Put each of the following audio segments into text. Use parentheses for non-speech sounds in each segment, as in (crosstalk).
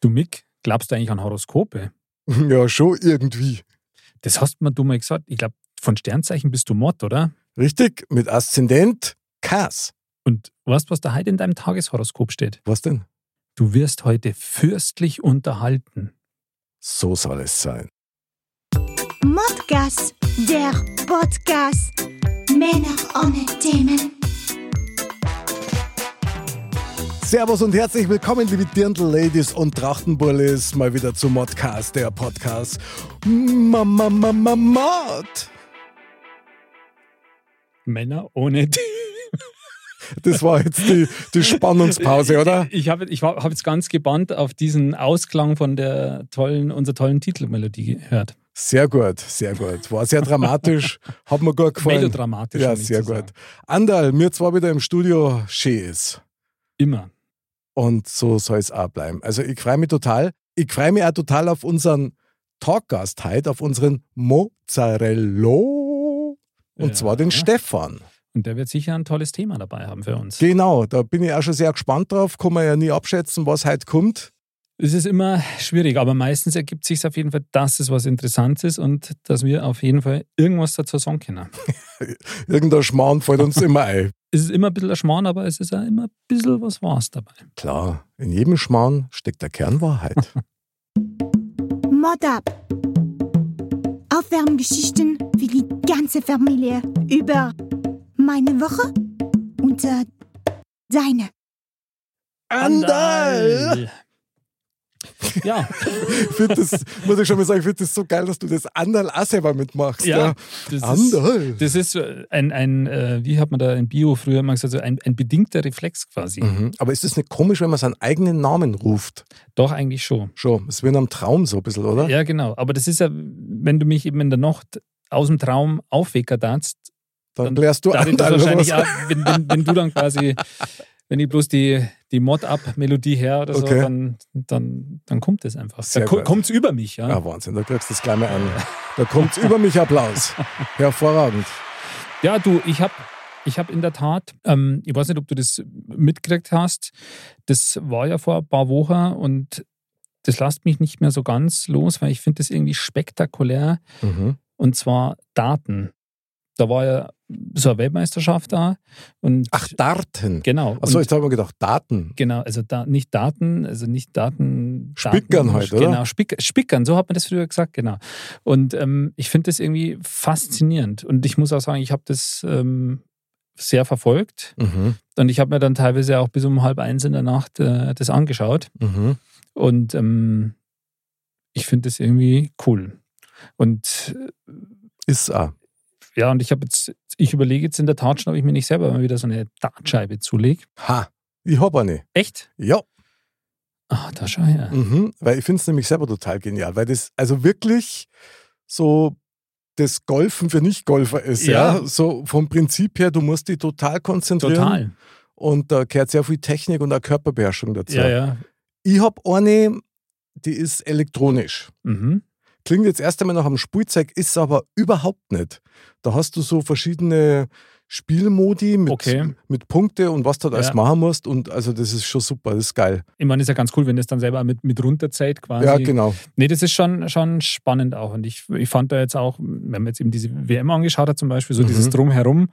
Du Mick, glaubst du eigentlich an Horoskope? Ja, schon irgendwie. Das hast mir du mal gesagt. Ich glaube, von Sternzeichen bist du Mott, oder? Richtig, mit Aszendent Kass. Und weißt du, was da heute in deinem Tageshoroskop steht? Was denn? Du wirst heute fürstlich unterhalten. So soll es sein. Modcast, der Podcast. Männer ohne Themen. Servus und herzlich willkommen, liebe Dirndl-Ladies und Trachtenbullis, mal wieder zum Modcast, der Podcast. Mama, Mama, Mod. Männer ohne Themen. Das war jetzt die, die Spannungspause, oder? Ich habe ich hab jetzt ganz gebannt auf diesen Ausklang von der tollen, unserer tollen Titelmelodie gehört. Sehr gut, sehr gut. War sehr dramatisch, hat mir gut gefallen. Melodramatisch. Ja, sehr zu gut. sagen. Andal, mir zwar wieder im Studio schön ist. Immer. Und so soll es auch bleiben. Also ich freue mich total. Ich freue mich auch total auf unseren Talkgast heute, auf unseren Mozzarello. Und Ja. zwar den Stefan. Und der wird sicher ein tolles Thema dabei haben für uns. Genau, da bin ich auch schon sehr gespannt drauf. Kann man ja nie abschätzen, was heute kommt. Es ist immer schwierig, aber meistens ergibt sich auf jeden Fall, dass es was Interessantes ist und dass wir auf jeden Fall irgendwas dazu sagen können. (laughs) Irgendein Schmarrn fällt uns (laughs) immer ein. Es ist immer ein bisschen ein Schmarrn, aber es ist auch immer ein bisschen was Wahres dabei. Klar, in jedem Schmarrn steckt der Kernwahrheit. (laughs) Mod up. Aufwärmgeschichten für die ganze Familie über meine Woche und äh, deine. Andal! Ja, Ich finde das, muss ich schon mal sagen, ich finde das so geil, dass du das Andal auch selber mitmachst. ja. Ja. Das ist, Andal. das ist ein, ein äh, wie hat man da in Bio früher immer gesagt, so ein, ein bedingter Reflex quasi. Mhm. Aber ist das nicht komisch, wenn man seinen eigenen Namen ruft? Doch, eigentlich schon. Schon, es wird am Traum so ein bisschen, oder? Ja, genau. Aber das ist ja, wenn du mich eben in der Nacht aus dem Traum aufwecken darfst, Dann dann klärst du oder wahrscheinlich auch, wenn, wenn, wenn du dann quasi, (laughs) wenn ich bloß die, die Mod-Up-Melodie her oder so, Okay. dann, dann, dann kommt es einfach. Sehr Dann gut. kommt es über mich. Ja. Ja, Wahnsinn, da kriegst du das gleich mal an. Da kommt über mich Applaus. (laughs) Hervorragend. Ja, du, ich habe ich hab in der Tat, ähm, ich weiß nicht, ob du das mitgekriegt hast, das war ja vor ein paar Wochen und das lasst mich nicht mehr so ganz los, weil ich finde das irgendwie spektakulär Mhm. und zwar Daten. Da war ja so eine Weltmeisterschaft da und Ach, Daten. genau. Achso, jetzt habe ich mir gedacht, Daten. Genau, also da, nicht Daten, also nicht Daten. Spickern Daten, halt, oder? Genau, Spick, Spickern, so hat man das früher gesagt, genau. Und ähm, ich finde das irgendwie faszinierend. Und ich muss auch sagen, ich habe das ähm, sehr verfolgt. Mhm. Und ich habe mir dann teilweise auch bis um halb eins in der Nacht äh, das angeschaut. Mhm. Und ähm, ich finde das irgendwie cool. Und äh, Ist auch. Ja, und ich habe jetzt, ich überlege jetzt in der Tat schon, ob ich mir nicht selber mal wieder so eine Dartscheibe zulege. Ha, ich habe eine. Echt? Ja. Ah, da schau her. Mhm. Weil ich finde es nämlich selber total genial, weil das also wirklich so das Golfen für Nicht-Golfer ist. Ja. Ja. So vom Prinzip her, du musst dich total konzentrieren. Total. Und da gehört sehr viel Technik und auch Körperbeherrschung dazu. Ja, ja. Ich habe eine, die ist elektronisch. Mhm. Klingt jetzt erst einmal nach einem Spielzeug, ist aber überhaupt nicht. Da hast du so verschiedene Spielmodi mit, Okay. mit Punkte und was du da alles Ja. machen musst. Und also das ist schon super, das ist geil. Ich meine, ist ja ganz cool, wenn das dann selber mit, mit runterzählt quasi. Ja, genau. Nee, das ist schon, schon spannend auch. Und ich, ich fand da jetzt auch, wenn man jetzt eben diese WM angeschaut hat, zum Beispiel, so Mhm. dieses Drumherum,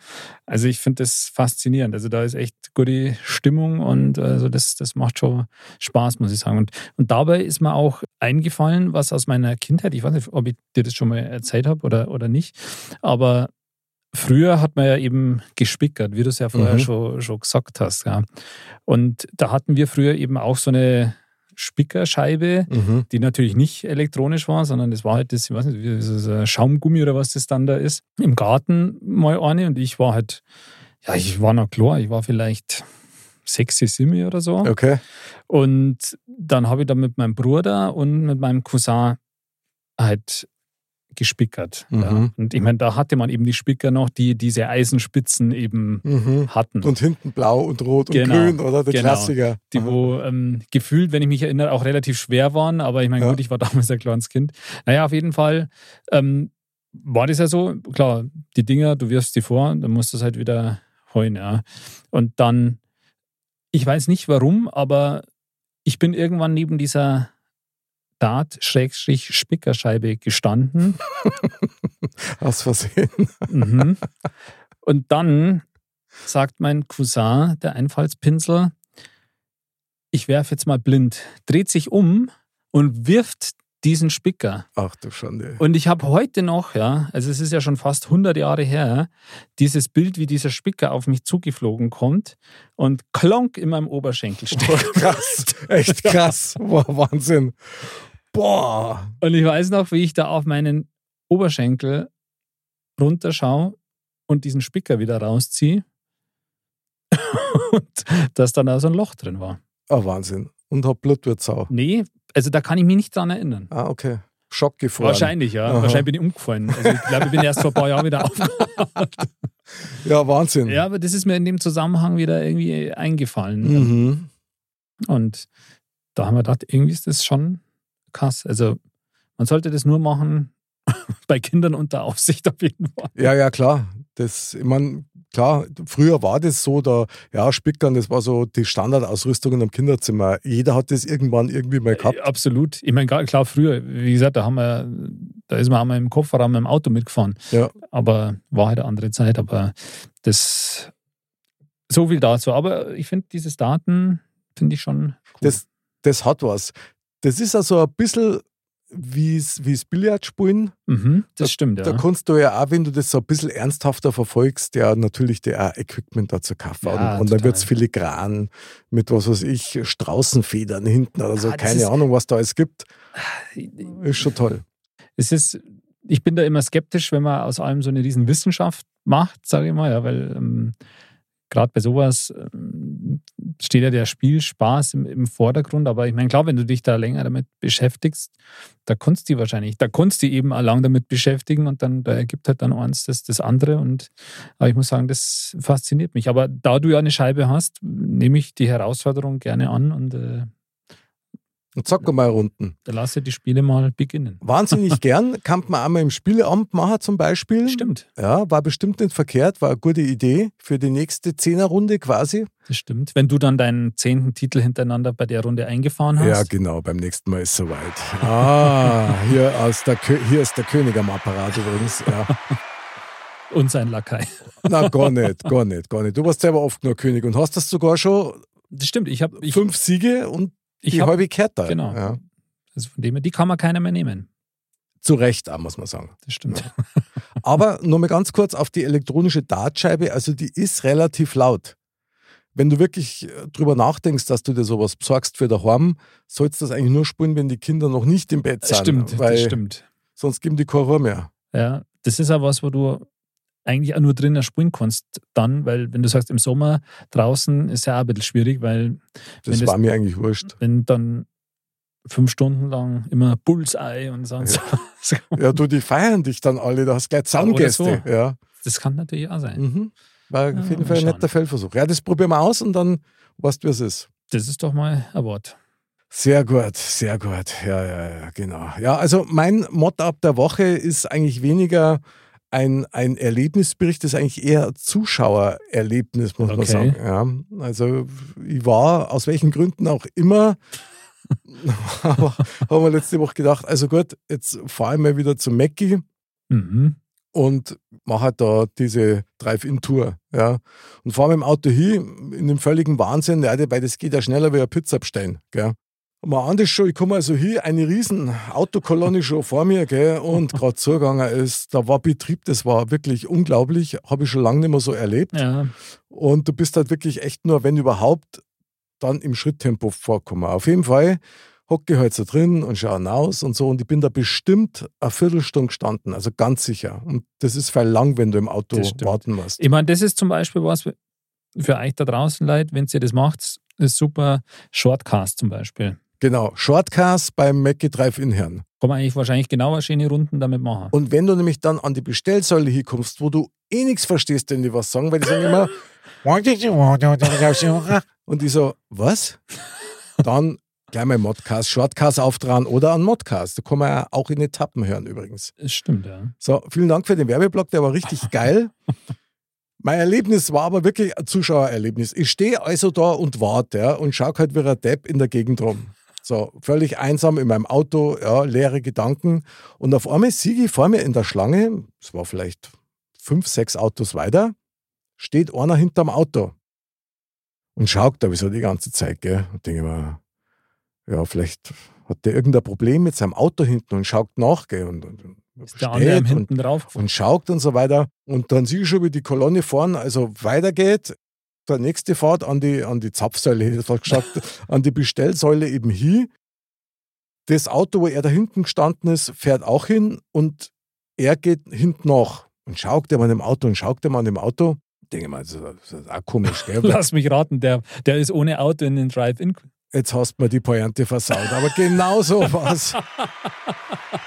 also ich finde das faszinierend. Also da ist echt gute Stimmung und also das, das macht schon Spaß, muss ich sagen. Und, und dabei ist mir auch eingefallen, was aus meiner Kindheit, ich weiß nicht, ob ich dir das schon mal erzählt habe oder, oder nicht, aber früher hat man ja eben gespickert, wie du es ja vorher Mhm. schon, schon gesagt hast. Ja. Und da hatten wir früher eben auch so eine Spickerscheibe, Mhm. die natürlich nicht elektronisch war, sondern das war halt das, ich weiß nicht, wie das ist, ein Schaumgummi oder was das dann da ist, im Garten mal eine und ich war halt, ja, ich war noch klar, ich war vielleicht sexy Simi oder so. Okay. Und dann habe ich da mit meinem Bruder und mit meinem Cousin halt gespickert. Mhm. Ja. Und ich meine, da hatte man eben die Spicker noch, die diese Eisenspitzen eben Mhm. hatten. Und hinten blau und rot Genau, und grün, oder? Der genau. Klassiker. die wo ähm, gefühlt, wenn ich mich erinnere, auch relativ schwer waren. Aber ich meine, Ja. gut, ich war (laughs) damals ein kleines Kind. Naja, auf jeden Fall ähm, war das ja so, klar, die Dinger, du wirfst die vor, dann musst du es halt wieder heuen. Ja. Und dann, ich weiß nicht warum, aber ich bin irgendwann neben dieser Dart-Spickerscheibe gestanden. (laughs) Aus Versehen. Mhm. Und dann sagt mein Cousin, der Einfallspinsel, ich werfe jetzt mal blind, dreht sich um und wirft diesen Spicker. Ach du Schande. Und ich habe heute noch, ja, also es ist ja schon fast 100 Jahre her, dieses Bild, wie dieser Spicker auf mich zugeflogen kommt und klonk in meinem Oberschenkel steckt. krass. Echt krass. Boah, Wahnsinn. Boah. Und ich weiß noch, wie ich da auf meinen Oberschenkel runterschaue und diesen Spicker wieder rausziehe. (laughs) und dass dann da so ein Loch drin war. Ah, Wahnsinn. Und hab Blutwurzau. Nee, also da kann ich mich nicht dran erinnern. Ah, okay. Schock gefroren. Wahrscheinlich, ja. Aha. Wahrscheinlich bin ich umgefallen. Also ich glaube, ich bin erst vor ein paar Jahren wieder (laughs) aufgewacht. Ja, Wahnsinn. Ja, aber das ist mir in dem Zusammenhang wieder irgendwie eingefallen. Mhm. Und da haben wir gedacht, irgendwie ist das schon krass. Also man sollte das nur machen (laughs) bei Kindern unter Aufsicht auf jeden Fall. Ja, ja, klar. Das, ich meine, klar, früher war das so, da, ja, Spickern, das war so die Standardausrüstung in einem Kinderzimmer. Jeder hat das irgendwann irgendwie mal gehabt. Ja, absolut. Ich meine, klar, früher, wie gesagt, da haben wir, da ist man einmal im Kofferraum mit dem Auto mitgefahren. Ja. Aber war halt eine andere Zeit. Aber das so viel dazu. Aber ich finde dieses Daten finde ich schon cool. Das, das hat was. Das ist also ein bisschen wie es Billard spielen. mhm, das stimmt, ja. Da kannst du ja auch, wenn du das so ein bisschen ernsthafter verfolgst, ja natürlich auch Equipment dazu kaufen. Ja, und, und dann wird es filigran mit was weiß ich, Straußenfedern hinten oder so. Ah, Keine ist- Ahnung, was da alles gibt. Ist schon toll. es ist, ich bin da immer skeptisch, wenn man aus allem so eine riesen Wissenschaft macht, sage ich mal, ja, weil ähm, gerade bei sowas ähm, steht ja der Spielspaß im, im Vordergrund. Aber ich meine, klar, wenn du dich da länger damit beschäftigst, da kannst du die wahrscheinlich, da kannst du die eben lang damit beschäftigen und dann da ergibt halt dann eins das, das andere. Und aber ich muss sagen, das fasziniert mich. Aber da du ja eine Scheibe hast, nehme ich die Herausforderung gerne an und äh, Und sag mal Runden. da lasse die Spiele mal beginnen. Wahnsinnig (laughs) gern. Kann man einmal im Spieleamt machen zum Beispiel. Stimmt, Ja, war bestimmt nicht verkehrt, war eine gute Idee für die nächste Zehnerrunde quasi. das stimmt. Wenn du dann deinen zehnten Titel hintereinander bei der Runde eingefahren hast. Ja, genau, beim nächsten Mal ist soweit. Ah, (laughs) hier, aus der hier ist der König am Apparat übrigens. Ja. (laughs) Und sein Lakai. Na, gar nicht, gar nicht, gar nicht. Du warst selber oft nur König und hast das sogar schon Das stimmt. Ich habe fünf Siege und ich die hab, halbe Kette. Genau. Ja. also von dem her, die kann man keiner mehr nehmen. Zu Recht auch, muss man sagen. Das stimmt. Aber nur mal ganz kurz auf die elektronische Dartscheibe. Also die ist relativ laut. Wenn du wirklich äh, drüber nachdenkst, dass du dir sowas besorgst für daheim, sollst du das eigentlich nur spielen, wenn die Kinder noch nicht im Bett sind. stimmt, weil das stimmt. Sonst geben die keine Ruhe mehr. Ja, das ist auch was, wo du eigentlich auch nur drinnen spielen kannst dann, weil wenn du sagst, im Sommer draußen ist ja auch ein bisschen schwierig, weil Das Wenn das- war mir eigentlich wurscht. wenn dann fünf Stunden lang immer Bullseye und sonst was. (laughs) Ja, du, die feiern dich dann alle, da hast gleich Zaungäste. so. Ja. Das kann natürlich auch sein. Mhm. War Ja, auf jeden mal Fall ein netter Feldversuch. Ja, das probieren wir aus und dann weißt du, wie es ist. Das ist doch mal ein Wort. Sehr gut, sehr gut. Ja, ja, ja, genau. Ja, also mein Mod-Up der Woche ist eigentlich weniger ein, ein Erlebnisbericht, ist eigentlich eher Zuschauererlebnis, muss man Okay. sagen. Ja, also ich war aus welchen Gründen auch immer, (laughs) aber haben wir letzte Woche gedacht, also gut, jetzt fahre ich mal wieder zu Mackie Mhm. und mache halt da diese Drive-In-Tour. Ja. Und fahre mit dem Auto hin, in dem völligen Wahnsinn, ja, weil das geht ja schneller wie eine Pizza bestellen. Gell. Mal an das schon, ich komme also hier, eine riesen Autokolonne schon vor mir, gell, und (laughs) gerade zugegangen ist, da war Betrieb, das war wirklich unglaublich, habe ich schon lange nicht mehr so erlebt. Ja, Und du bist halt wirklich echt nur, wenn überhaupt, dann im Schritttempo vorkommen. Auf jeden Fall hocke ich halt so drin und schaue hinaus und so. Und ich bin da bestimmt eine Viertelstunde gestanden, also ganz sicher. Und das ist voll lang, wenn du im Auto warten musst. Ich meine, das ist zum Beispiel was für euch da draußen, Leute, wenn ihr das macht, ist super. Shortcast zum Beispiel. Genau, Shortcast beim Mackie Drive-In Herrn. Kann man eigentlich wahrscheinlich genau eine schöne Runden damit machen. Und wenn du nämlich dann an die Bestellsäule hinkommst, wo du eh nichts verstehst, wenn die was sagen, weil die sagen immer (laughs) und ich so, was? Dann gleich mal Modcast, Shortcast auftragen oder an Modcast. Da kann man ja auch in Etappen hören übrigens. Das stimmt, ja. So, vielen Dank für den Werbeblock, der war richtig (laughs) geil. Mein Erlebnis war aber wirklich ein Zuschauererlebnis. Ich stehe also da und warte ja, und schaue halt wie ein Depp in der Gegend rum. So, völlig einsam in meinem Auto, ja, leere Gedanken. Und auf einmal ich vor mir in der Schlange, es war vielleicht fünf, sechs Autos weiter, steht einer hinterm Auto und schaut da wie so die ganze Zeit, gell. Und denke mir, ja, vielleicht hat der irgendein Problem mit seinem Auto hinten und schaut nach, gell. Und, und Ist der andere hinten drauf? und schaut und so weiter. Und dann sehe ich schon, wie die Kolonne vorne also weitergeht. Der nächste fährt an die, an die Zapfsäule, hätte ich fast gesagt, (laughs) an die Bestellsäule eben hin. Das Auto, wo er da hinten gestanden ist, fährt auch hin und er geht hinten nach und schaut dem an dem Auto und schaut dem an dem Auto. Denke mal, das ist, das ist auch komisch, gell? (laughs) Lass mich raten, der, der ist ohne Auto in den Drive-In. Jetzt hast du mir die Pointe versaut. Aber genau so (laughs) war's.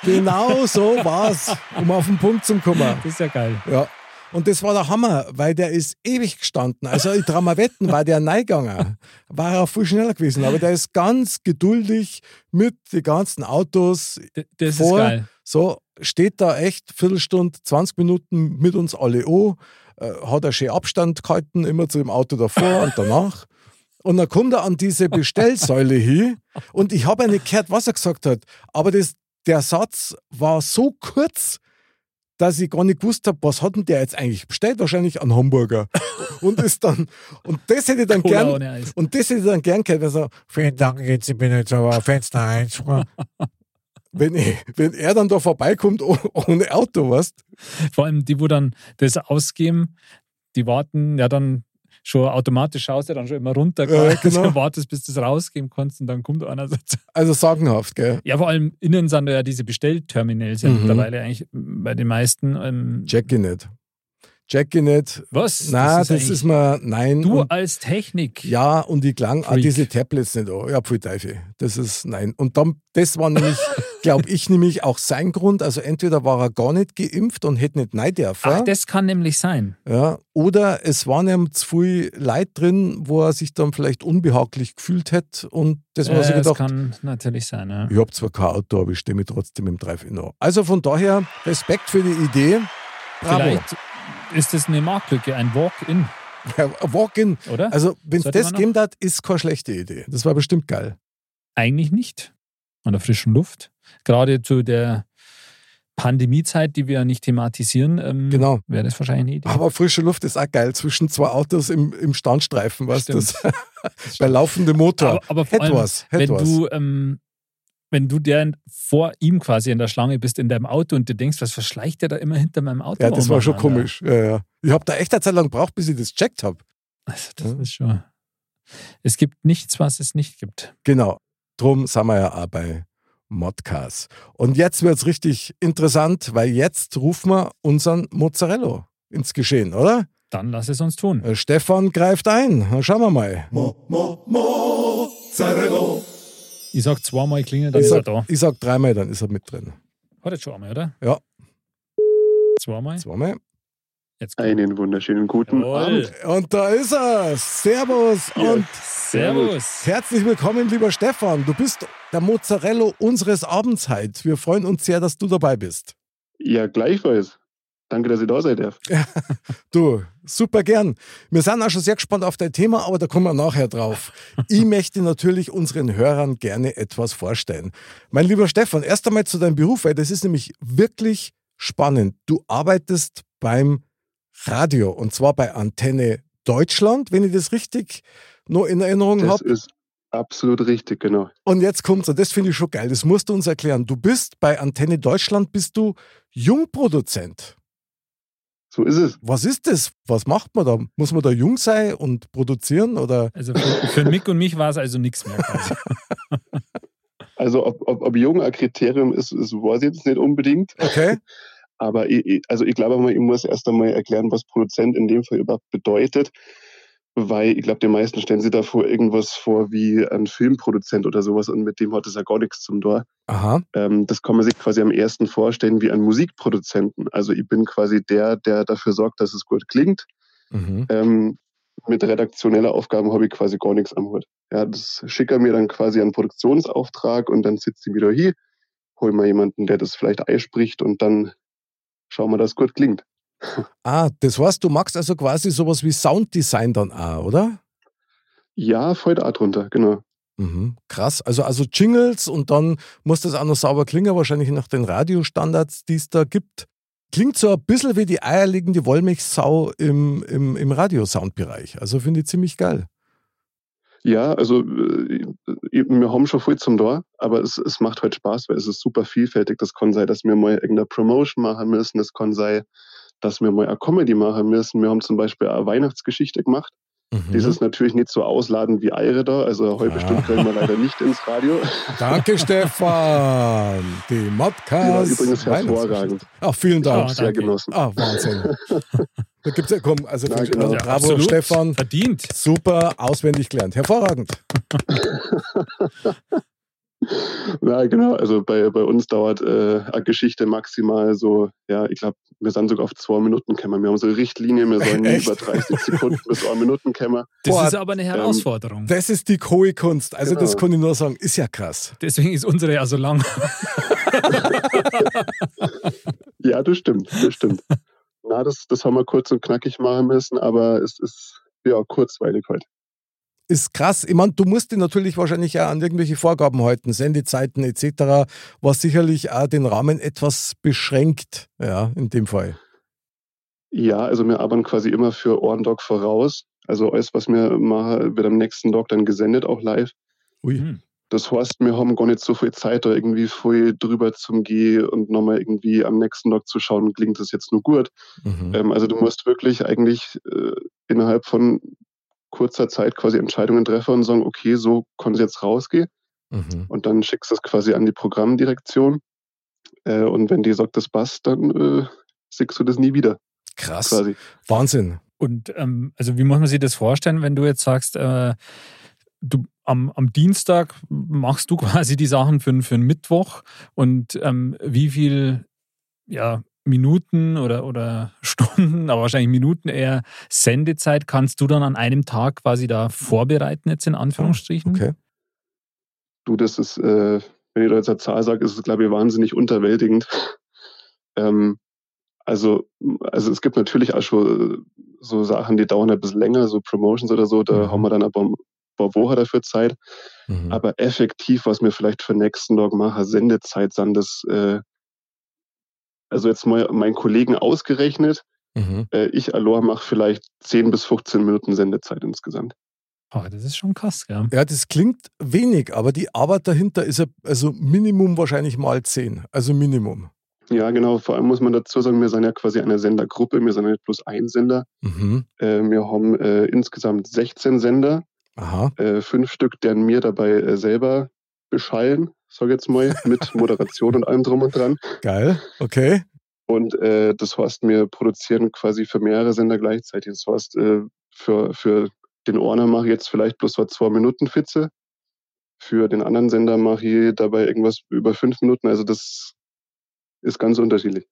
genau so war's, um auf den Punkt zu kommen. Das ist ja geil. Ja. Und das war der Hammer, weil der ist ewig gestanden. Also ich trau mal wetten, war der Neiganger. War er viel schneller gewesen. Aber der ist ganz geduldig mit den ganzen Autos. D- Das Vor- ist geil. So steht da echt Viertelstunde, 20 Minuten mit uns alle an. Äh, hat er schön Abstand gehalten, immer zu dem Auto davor und danach. Und dann kommt er an diese Bestellsäule (laughs) hin und ich habe ja nicht gehört, was er gesagt hat. Aber das, der Satz war so kurz, dass ich gar nicht gewusst habe, was hat denn der jetzt eigentlich bestellt? Wahrscheinlich einen Hamburger. (laughs) Und ist dann, und das hätte ich dann Cola gern, ohne Eis. und das hätte ich dann gern gehört, weil so, Vielen Dank, jetzt ich bin jetzt aber Fenster eins. (laughs) wenn, ich, wenn er dann da vorbeikommt oh- ohne Auto, weißt Vor allem die, wo dann das ausgeben, die warten ja dann schon automatisch, schaust du dann schon immer runter, quasi, (laughs) genau. wartest, bis du es rausgeben kannst und dann kommt einer. so- (laughs) Also sagenhaft, gell? Ja, vor allem innen sind ja diese Bestellterminals ja Mhm. mittlerweile eigentlich bei den meisten. Ähm, Jackie nicht. Jackie nicht. was? Na, das, eigentlich- ist mir, nein. Du und, als Technik. ja, und ich klang an Freak. diese Tablets nicht an. Ja, pfui Teufel. Das ist, nein. Und dann, das war nämlich, (laughs) glaube ich, nämlich auch sein Grund. Also entweder war er gar nicht geimpft und hätte nicht nein dürfen. Ach, das kann nämlich sein. Ja, oder es waren ihm zu viel Leid drin, wo er sich dann vielleicht unbehaglich gefühlt hätte und das war Äh, sich das gedacht, kann natürlich sein. Ja. ich habe zwar kein Auto, aber ich mir trotzdem im Drive-In an. Also von daher Respekt für die Idee. Bravo. Vielleicht ist das eine Marktlücke, ein Walk-in, Ja, Walk-in. oder? Also wenn es das gegeben hat, ist keine schlechte Idee. Das war bestimmt geil. Eigentlich nicht. An der frischen Luft. Gerade zu der Pandemiezeit, die wir ja nicht thematisieren, ähm, Genau. wäre das wahrscheinlich eine Idee. Aber frische Luft ist auch geil. Zwischen zwei Autos im, im Standstreifen, weißt du? (laughs) Bei laufendem Motor. aber, aber vor allem, was, wenn was. du, ähm, wenn du der vor ihm quasi in der Schlange bist, in deinem Auto und du denkst, was verschleicht der da immer hinter meinem Auto? ja, das war schon komisch. Ja, ja. Ich habe da echt eine Zeit lang gebraucht, bis ich das checkt habe. Also das Ja. ist schon. Es gibt nichts, was es nicht gibt. Genau. Drum sind wir ja auch bei Modcast. Und jetzt wird es richtig interessant, weil jetzt rufen wir unseren Mozzarella ins Geschehen, oder? Dann lass es uns tun. Äh, Stefan greift ein. Schauen wir mal. Ich sag zweimal klingelt, dann Ich ist er sag, da. ich sag dreimal, dann ist er mit drin. Hat jetzt schon einmal, oder? Ja. Zweimal? Zweimal. Jetzt Einen wunderschönen guten Jawohl. Abend. Und da ist er. Servus Ja. und Servus. herzlich willkommen, lieber Stefan. Du bist der Mozzarella unseres Abends heute. Wir freuen uns sehr, dass du dabei bist. Ja, gleichfalls. Danke, dass ich da sein darf. Du, super gern. Wir sind auch schon sehr gespannt auf dein Thema, aber da kommen wir nachher drauf. Ich möchte natürlich unseren Hörern gerne etwas vorstellen. Mein lieber Stefan, erst einmal zu deinem Beruf, weil das ist nämlich wirklich spannend. Du arbeitest beim Radio und zwar bei Antenne Deutschland, wenn ich das richtig nur in Erinnerung Das habe. ist absolut richtig, genau. Und jetzt kommt's, und das finde ich schon geil, das musst du uns erklären. Du bist bei Antenne Deutschland, bist du Jungproduzent. So ist es. Was ist das? Was macht man da? Muss man da jung sein und produzieren oder? Also für, für Mick und mich war es also nichts mehr quasi. Also, ob, ob, ob jung ein Kriterium ist, ist, weiß ich jetzt nicht unbedingt. Okay. Aber ich, also ich glaube mal, ich muss erst einmal erklären, was Produzent in dem Fall überhaupt bedeutet. Weil ich glaube, die meisten stellen sich davor irgendwas vor wie ein Filmproduzent oder sowas und mit dem hat es ja gar nichts zum Tor. Aha. Ähm, das kann man sich quasi am ersten vorstellen wie einen Musikproduzenten. Also ich bin quasi der, der dafür sorgt, dass es gut klingt. Mhm. Ähm, mit redaktioneller Aufgaben habe ich quasi gar nichts am Hut. Ja, das schickt er mir dann quasi einen Produktionsauftrag und dann sitzt ich wieder hier, hol mal jemanden, der das vielleicht einspricht und dann schauen wir, dass es gut klingt. Ah, das heißt, du machst also quasi sowas wie Sounddesign dann auch, oder? Ja, voll da drunter, genau. Mhm, krass. Also, also Jingles und dann muss das auch noch sauber klingen, wahrscheinlich nach den Radiostandards, die es da gibt. Klingt so ein bisschen wie die eierlegende Wollmilchsau im, im, im Radiosoundbereich. Also finde ich ziemlich geil. Ja, also äh, wir haben schon viel zum Tor, aber es, es macht halt Spaß, weil es ist super vielfältig. Das kann sein, dass wir mal irgendeine Promotion machen müssen. Das kann sein, dass wir mal eine Comedy machen müssen. Wir haben zum Beispiel eine Weihnachtsgeschichte gemacht. Mhm. Dieses natürlich nicht so ausladend wie Eire da. Also heute ja. bestimmt kriegen wir leider nicht ins Radio. (laughs) Danke, Stefan. Die Modcast. Ja, übrigens hervorragend. Ach, vielen Dank. Ja, sehr genossen. Ah, Wahnsinn. (laughs) Da gibt's ja, komm, also Ja, genau. äh, bravo, absolut. Stefan. Verdient. Super, auswendig gelernt. Hervorragend. (laughs) (laughs) Ja, genau. Also bei, bei uns dauert äh, eine Geschichte maximal so, ja, ich glaube, wir sind sogar auf zwei Minuten kämmer. Wir haben so eine Richtlinie, wir sollen nie (laughs) über 30 Sekunden bis zwei Minuten kämmer. Das Boah, ist aber eine Herausforderung. Das ist die hohe Kunst. Also das Genau. kann ich nur sagen, ist ja krass. Deswegen ist unsere ja so lang. (laughs) Ja, das stimmt, das stimmt. Na, das, das haben wir kurz und knackig machen müssen, aber es ist ja kurzweilig heute. Ist krass. Ich meine, du musst dich natürlich wahrscheinlich auch an irgendwelche Vorgaben halten, Sendezeiten etc., was sicherlich auch den Rahmen etwas beschränkt, ja, in dem Fall. Ja, also wir arbeiten quasi immer für Ohrendog voraus. Also alles, was wir machen, wird am nächsten Dog dann gesendet, auch live. Ui. Hm. Das heißt, wir haben gar nicht so viel Zeit, da irgendwie voll drüber zum Gehen und nochmal irgendwie am nächsten Dog zu schauen, klingt das jetzt nur gut. Mhm. Ähm, also du musst wirklich eigentlich äh, innerhalb von kurzer Zeit quasi Entscheidungen treffen und sagen, okay, so kann es jetzt rausgehen. Mhm. Und dann schickst du es quasi an die Programmdirektion. Äh, und wenn die sagt, das passt, dann äh, siehst du das nie wieder, Krass. quasi. Wahnsinn. Und ähm, also wie muss man sich das vorstellen, wenn du jetzt sagst, äh, du am, am Dienstag machst du (laughs) quasi die Sachen für, für einen Mittwoch und ähm, wie viel ja, Minuten oder, oder Stunden, aber wahrscheinlich Minuten eher Sendezeit kannst du dann an einem Tag quasi da vorbereiten, jetzt in Anführungsstrichen? Okay. Du, das ist, äh, wenn ich da jetzt eine Zahl sage, ist es, glaube ich, wahnsinnig unterwältigend. ähm, also, also es gibt natürlich auch schon äh, so Sachen, die dauern ein bisschen länger, so Promotions oder so, da Mhm. haben wir dann aber ein paar Wochen dafür Zeit. Mhm. Aber effektiv, was wir vielleicht für nächsten Tag machen, Sendezeit sind das, äh, also jetzt mal meinen Kollegen ausgerechnet, Mhm. äh, ich allein mache vielleicht 10 bis 15 Minuten Sendezeit insgesamt. Oh, das ist schon krass, gell? Ja, das klingt wenig, aber die Arbeit dahinter ist ja also Minimum wahrscheinlich mal 10. Also Minimum. Ja, genau. Vor allem muss man dazu sagen, wir sind ja quasi eine Sendergruppe, wir sind ja nicht bloß ein Sender. Mhm. Äh, wir haben äh, insgesamt 16 Sender, Aha. äh, fünf Stück, deren mir dabei äh, selber beschallen, sag ich jetzt mal, mit Moderation und allem drum und dran. Geil. Okay. Und äh, das heißt, wir produzieren quasi für mehrere Sender gleichzeitig. Das heißt, äh, für, für den Orner mache ich jetzt vielleicht bloß so zwei Minuten Fitze. Für den anderen Sender mache ich dabei irgendwas über fünf Minuten. Also das ist ganz unterschiedlich.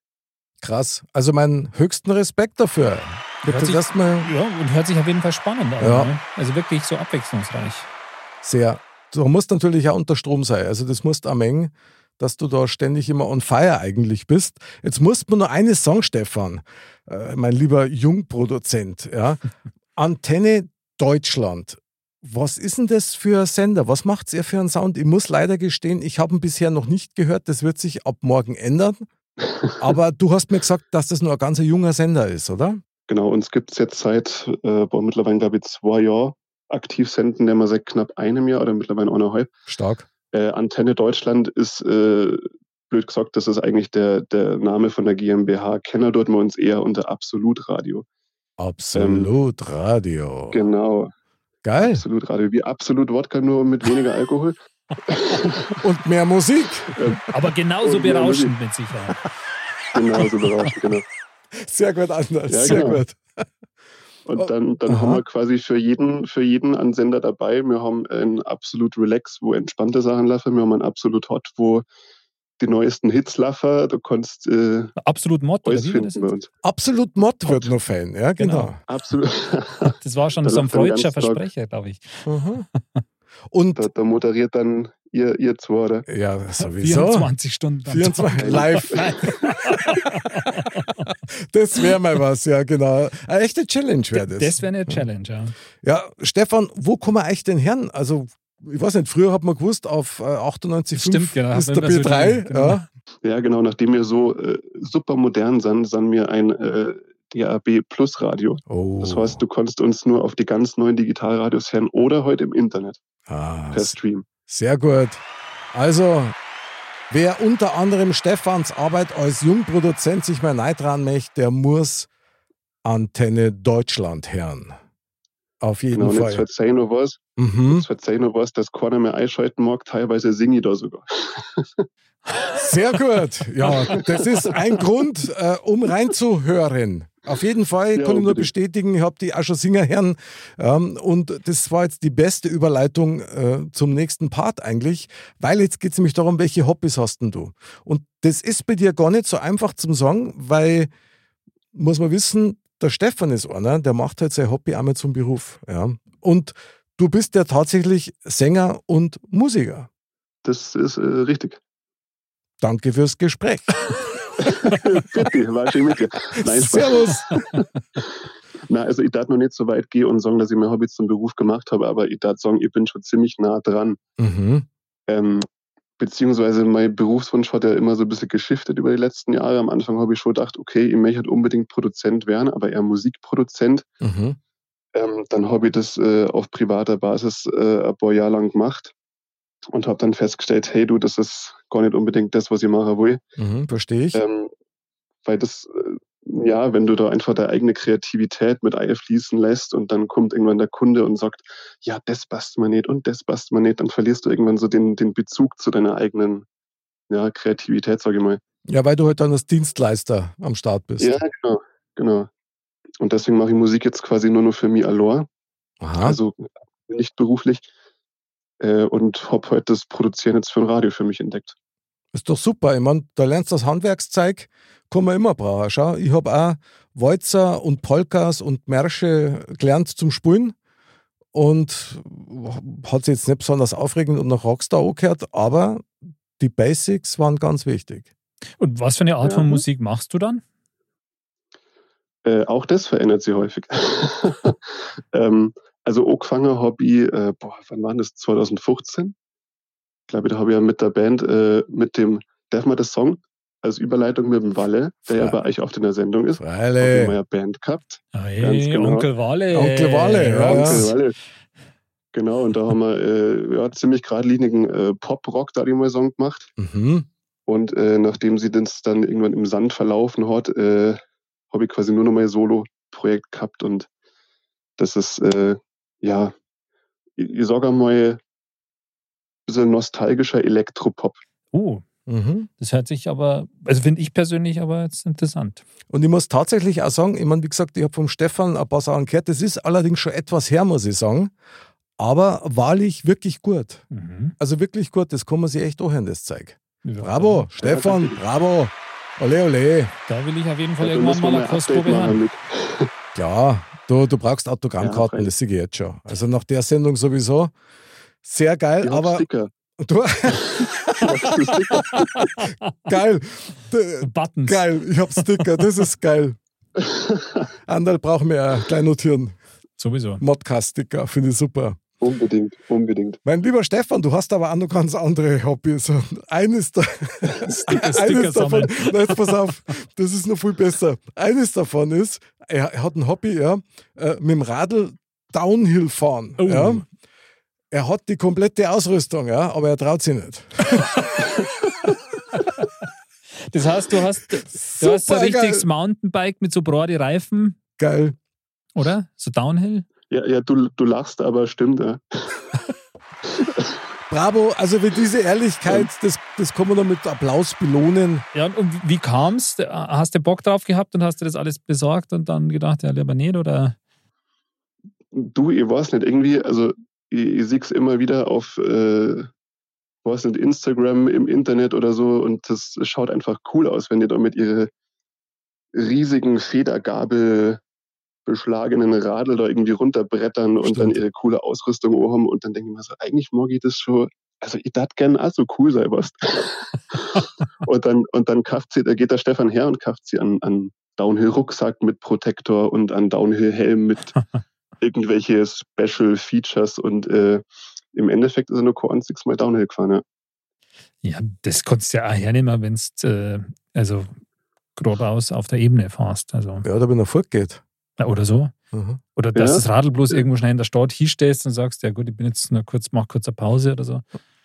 Krass. Also meinen höchsten Respekt dafür. Hört das sich- erstmal Ja, und hört sich auf jeden Fall spannend an. Ja. Ne? Also wirklich so abwechslungsreich. sehr. Du musst natürlich auch unter Strom sein. Also das musst am Eng, dass du da ständig immer on fire eigentlich bist. Jetzt musst man nur eines sagen, Stefan, äh, mein lieber Jungproduzent. Ja. (laughs) Antenne Deutschland. Was ist denn das für ein Sender? Was macht ihr für einen Sound? Ich muss leider gestehen, ich habe ihn bisher noch nicht gehört. Das wird sich ab morgen ändern. (laughs) Aber du hast mir gesagt, dass das nur ein ganz junger Sender ist, oder? Genau, uns gibt es jetzt seit äh, mittlerweile, glaube ich, zwei Jahren aktiv senden, der wir seit knapp einem Jahr oder mittlerweile eineinhalb. Stark. Äh, Antenne Deutschland ist, äh, blöd gesagt, das ist eigentlich der, der Name von der GmbH. Kenner dort wir uns eher unter Absolutradio. Absolut Radio. Genau, Geil. Absolutradio. Wie Absolut Wodka, nur mit weniger Alkohol. (laughs) Und mehr Musik. Aber genauso berauschend mit Sicherheit. Genau, so berauschend, genau. Sehr gut, Anders. Ja, Sehr genau. gut. Oh, Und dann, dann aha. haben wir quasi für jeden, für jeden einen Sender dabei. Wir haben ein Absolut Relax, wo entspannte Sachen laufen. Wir haben ein Absolut Hot, wo die neuesten Hits laufen. Du kannst äh, Absolut Mod, oder alles das finden bei uns. Absolut Mod wird nur Fan. Ja, genau. Genau. Absolut. Das war schon Da so ein dann freudscher. Versprecher, glaube ich. Aha. (laughs) Und da, da moderiert dann ihr, ihr zwei, oder? ja, sowieso. 24 Stunden. am 24 Tag. live. das wäre mal was, ja, genau. Eine echte Challenge wäre das. Das wäre eine Challenge, ja. Ja, Stefan, wo kann man euch denn hören? Also ich weiß nicht, früher hat man gewusst, auf äh, 98,5 Stimmt, genau, ist der man immer so B3. die- genau. ja. Ja, genau, nachdem wir so äh, super modern sind, sind wir ein äh, DAB Plus Radio. Oh. Das heißt, du konntest uns nur auf die ganz neuen Digitalradios hören oder heute im Internet ah, per Stream. Sehr gut. Also, wer unter anderem Stefans Arbeit als Jungproduzent sich mal neid dran möchte, der muss Antenne Deutschland hören. Auf jeden Genau, und jetzt Fall. verzeih noch was, Mhm. jetzt verzeih noch was, dass keiner mehr einschalten mag, teilweise singe ich da sogar. Sehr gut. Ja, das ist ein Grund, äh, um reinzuhören. Auf jeden Fall Ja, kann ich nur bestätigen, ich habe die auch schon singen hören. Ähm, und das war jetzt die beste Überleitung äh, zum nächsten Part eigentlich, weil jetzt geht es nämlich darum, welche Hobbys hast denn du? Und das ist bei dir gar nicht so einfach zum Sagen, weil, muss man wissen, der Stefan ist einer, der macht halt sein Hobby einmal zum Beruf. Ja. Und du bist ja tatsächlich Sänger und Musiker. Das ist äh, richtig. Danke fürs Gespräch. (laughs) Bitte, war schön mit dir. Nein. Servus. (laughs) Na, also ich darf noch nicht so weit gehen und sagen, dass ich mein Hobby zum Beruf gemacht habe, aber ich darf sagen, ich bin schon ziemlich nah dran. Mhm. Ähm, beziehungsweise mein Berufswunsch hat ja immer so ein bisschen geschiftet über die letzten Jahre. Am Anfang habe ich schon gedacht, okay, ich möchte halt unbedingt Produzent werden, aber eher Musikproduzent. Mhm. Ähm, dann habe ich das äh, auf privater Basis äh, ein paar Jahre lang gemacht und habe dann festgestellt, hey du, das ist gar nicht unbedingt das, was ich machen will. Mhm. Verstehe ich. Ähm, weil das, äh, ja, wenn du da einfach deine eigene Kreativität mit einfließen lässt und dann kommt irgendwann der Kunde und sagt, ja, das passt mir nicht und das passt mir nicht, dann verlierst du irgendwann so den, den Bezug zu deiner eigenen ja, Kreativität, sage ich mal. Ja, weil du halt dann als Dienstleister am Start bist. Ja, genau, genau. Und deswegen mache ich Musik jetzt quasi nur noch für mich allein, Aha. also nicht beruflich. Äh, und habe heute das Produzieren jetzt für ein Radio für mich entdeckt. Ist doch super. Ich meine, da lernst du das Handwerkszeug, kann man immer brauchen. Schau, ich habe auch Walzer und Polkas und Märsche gelernt zum Spielen und hat sich jetzt nicht besonders aufregend und nach Rockstar angehört, aber die Basics waren ganz wichtig. Und was für eine Art von Ja. Musik machst du dann? Äh, auch das verändert sich häufig. (laughs) ähm, also angefangen habe ich, äh, boah, wann war das? 2015? Ich glaube, da habe ich ja mit der Band, äh, mit dem, darf man das Song als Überleitung mit dem Walle, der ja Fre- bei euch auf in der Sendung ist, ich mal Freilich. ja Band gehabt. Hey, Ganz genau. Onkel Walle. Onkel Walle, ja, Onkel ja. Walle. Genau, und da haben wir äh, ja, ziemlich geradlinigen äh, Pop-Rock, da die mal Song gemacht. Mhm. Und äh, nachdem sie das dann irgendwann im Sand verlaufen hat, äh, habe ich quasi nur noch mein Solo-Projekt gehabt. Und das ist, äh, ja, ich, ich sage mal, ein bisschen nostalgischer Elektropop. Oh, Mhm. das hört sich aber, also finde ich persönlich aber jetzt interessant. Und ich muss tatsächlich auch sagen, ich meine, wie gesagt, ich habe vom Stefan ein paar Sachen gehört, das ist allerdings schon etwas her, muss ich sagen, aber wahrlich wirklich gut. Mhm. Also wirklich gut, das kann man sich echt anhören, das Zeug. Ja, Bravo, Stefan, bravo. Ole, ole. Da will ich auf jeden Fall Da irgendwann mal eine Kostprobe machen haben. mit. Du, du brauchst Autogrammkarten, Ja, das sehe ich jetzt schon. Also nach der Sendung sowieso. Sehr geil, Ich aber Sticker. du, (laughs) geil. Buttons. Geil, ich hab Sticker, das ist geil. (laughs) Anderl brauchen wir auch gleich notieren. Sowieso. Modcast-Sticker, finde ich super. Unbedingt, unbedingt. Mein lieber Stefan, du hast aber auch noch ganz andere Hobbys. Und eines, da, Sticker, (laughs) Sticker eines davon, sammeln. na, jetzt pass auf, das ist noch viel besser. Eines davon ist, er, hat ein Hobby, ja, äh, mit dem Radl Downhill fahren. Oh. Ja. Er hat die komplette Ausrüstung, ja, aber er traut sich nicht. (laughs) Das heißt, du hast, du hast so ein Super richtiges geil. Mountainbike mit so breite Reifen, Geil. oder? So Downhill? Ja, ja du, du lachst, aber stimmt. Ja. (laughs) Bravo, also für diese Ehrlichkeit, das, das kann man noch mit Applaus belohnen. Ja, und- wie kam's? Hast du Bock drauf gehabt und hast du das alles besorgt und dann gedacht, ja, lieber nicht, oder? Du, ich weiß nicht, irgendwie, also ich, ich sehe es immer wieder auf, äh, weiß nicht, Instagram, im Internet oder so und das schaut einfach cool aus, wenn die da mit ihre riesigen Federgabel beschlagenen Radl da irgendwie runterbrettern und dann ihre coole Ausrüstung haben und dann denke ich mir so, eigentlich mag ich das schon, also ich darf gerne auch so cool sein, was. (laughs) und dann, und dann kauft sie, da geht der Stefan her und kauft sie an, an Downhill-Rucksack mit Protektor und an Downhill-Helm mit (laughs) irgendwelche Special Features und äh, im Endeffekt ist er nur kein einziges Mal Downhill gefahren. Ja. Ja, das konntest du ja auch hernehmen, wenn du äh, also geradeaus auf der Ebene fährst. Also, Ja, oder wenn er fortgeht. Ja, oder so. Mhm. Oder dass Ja. das Radl bloß irgendwo schnell in der Stadt hinstellst und sagst, ja gut, ich bin jetzt nur kurz, mach kurz eine Pause oder so.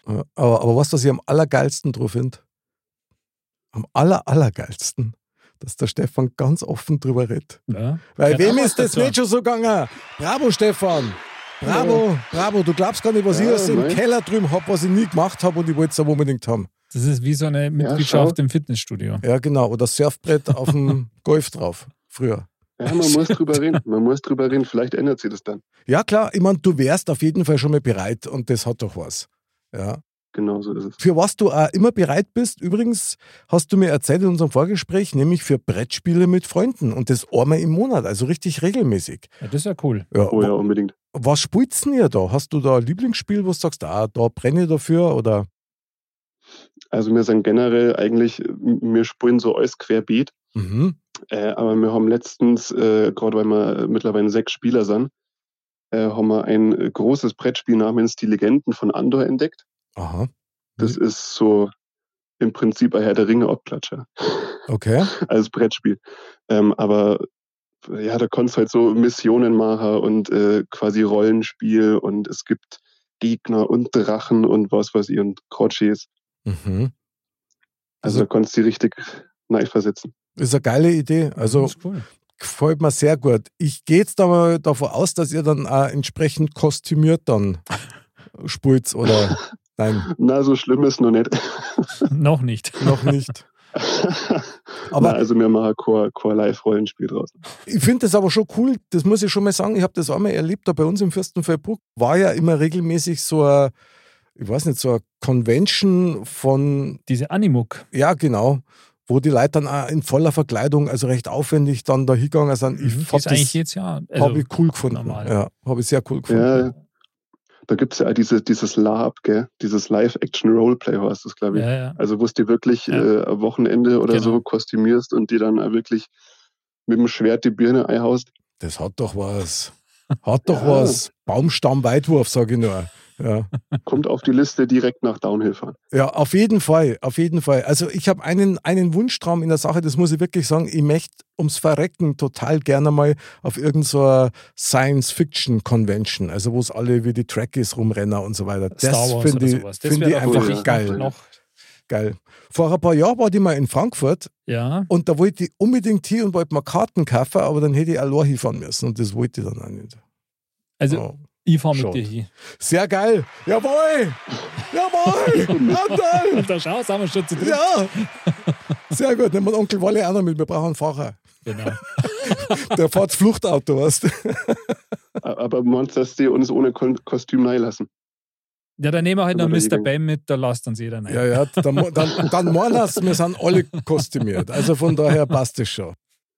Ja, Aber, aber was, was ich am allergeilsten drauf finde, am aller, allergeilsten, dass der Stefan ganz offen drüber redet. Ja. Weil Ja, wem ist das dazu. nicht schon so gegangen? Bravo, Stefan! Bravo, bravo. Du glaubst gar nicht, was ich Ja, aus dem. Keller drüben habe, was ich nie gemacht habe und ich wollte es aber unbedingt haben. Das ist wie so eine Mitgliedschaft im Fitnessstudio. Ja, genau. Oder Surfbrett auf dem (laughs) Golf drauf. Früher. Ja, man muss (laughs) drüber reden. Man muss drüber reden. Vielleicht ändert sich das dann. Ja, klar. Ich meine, du wärst auf jeden Fall schon mal bereit und das hat doch was. Ja. Genau so ist es. Für was du auch immer bereit bist, übrigens, hast du mir erzählt in unserem Vorgespräch, nämlich für Brettspiele mit Freunden und das einmal im Monat, also richtig regelmäßig. Ja, das ist ja cool. Ja, Oh ja, unbedingt. Was spielst denn ihr da? Hast du da ein Lieblingsspiel, wo du sagst, ah, da brenne ich dafür oder? Also wir sind generell eigentlich, wir spielen so alles querbeet. Mhm. Äh, aber wir haben letztens, äh, gerade weil wir mittlerweile sechs Spieler sind, äh, haben wir ein äh, großes Brettspiel namens Die Legenden von Andor entdeckt. Aha. Das ist so im Prinzip ein Herr der Ringe Abklatscher Okay. (laughs) als Brettspiel. Ähm, aber ja, da kannst du halt so Missionen machen und äh, quasi Rollenspiel und es gibt Gegner und Drachen und was weiß ich und Crotches. Mhm. Also da kannst du die richtig neu versetzen. Ist eine geile Idee. Also das ist cool. gefällt mir sehr gut. Ich gehe jetzt aber davon aus, dass ihr dann auch entsprechend kostümiert dann (laughs) spielt oder nein, Na, so schlimm ist noch nicht. Noch nicht. noch nicht. (laughs) Aber Aber also wir machen kein, kein Live-Rollenspiel draus. ich finde das aber schon cool, das muss ich schon mal sagen, ich habe das einmal erlebt, da bei uns im Fürstenfeldbruck war ja immer regelmäßig so ein, ich weiß nicht, so eine Convention von, Diese Animuk. ja genau, wo die Leute dann auch in voller Verkleidung, also recht aufwendig dann da hingegangen sind. Ich Die habe ist eigentlich das jetzt ja. Also, hab ich cool gefunden. normal. Ja, habe ich sehr cool gefunden. Ja, da gibt es ja auch diese, dieses LARP, gell? dieses Live-Action-Roleplay, heißt das, glaube ich. ja, ja. Also wo es dir wirklich Ja. äh, am Wochenende oder Genau. so kostümierst und die dann auch wirklich mit dem Schwert die Birne einhaust. Das hat doch was. Hat doch Ja. was. Baumstamm-Weitwurf, sage ich nur. Ja. Kommt auf die Liste direkt nach Downhill fahren. ja, auf jeden Fall, auf jeden Fall. Also ich habe einen, einen Wunschtraum in der Sache, das muss ich wirklich sagen, ich möchte ums Verrecken total gerne mal auf irgendeiner Science-Fiction-Convention, also wo es alle wie die Trekkies rumrennen und so weiter. Star Das Wars finde oder ich, sowas. Das find ich einfach cool, ja. geil. Noch, geil. Vor ein paar Jahren war ich mal in Frankfurt ja. und da wollte ich unbedingt hier und wollte mal Karten kaufen, aber dann hätte ich allein hinfahren müssen und das wollte ich dann auch nicht. Also, Oh. Ich fahre mit dir hin. Sehr geil. Jawohl. Jawohl. Anteil. Und (laughs) da schau, sind wir schon zu dritt. Ja. Sehr gut. Nehmen wir den Onkel Walle auch noch mit. Wir brauchen einen Fahrer. Genau. (laughs) Der fährt das Fluchtauto, weißt du? Aber meinst du, dass die uns ohne Kostüm reinlassen? Ja, dann nehmen wir halt noch Mr. Bam mit, da lasst uns jeder rein. Ja, ja. Dann, dann, dann meinen wir sind alle kostümiert. Also von daher passt es schon.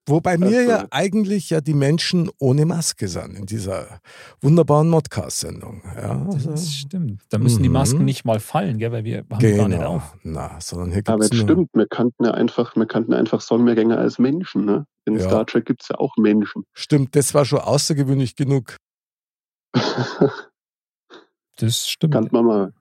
Wobei mir ja gut. eigentlich ja die Menschen ohne Maske sind in dieser wunderbaren Modcast-Sendung. Ja, also, Das stimmt. Da müssen die Mhm. Masken nicht mal fallen, gell, weil wir haben die gar nicht genau. auf. Na, sondern hier Aber es stimmt, wir kannten ja einfach, wir kannten einfach Sonnenmeergänger als Menschen. Ne? In Ja. Star Trek gibt es ja auch Menschen. Stimmt, das war schon außergewöhnlich genug. (laughs) Das stimmt. Kannte man mal.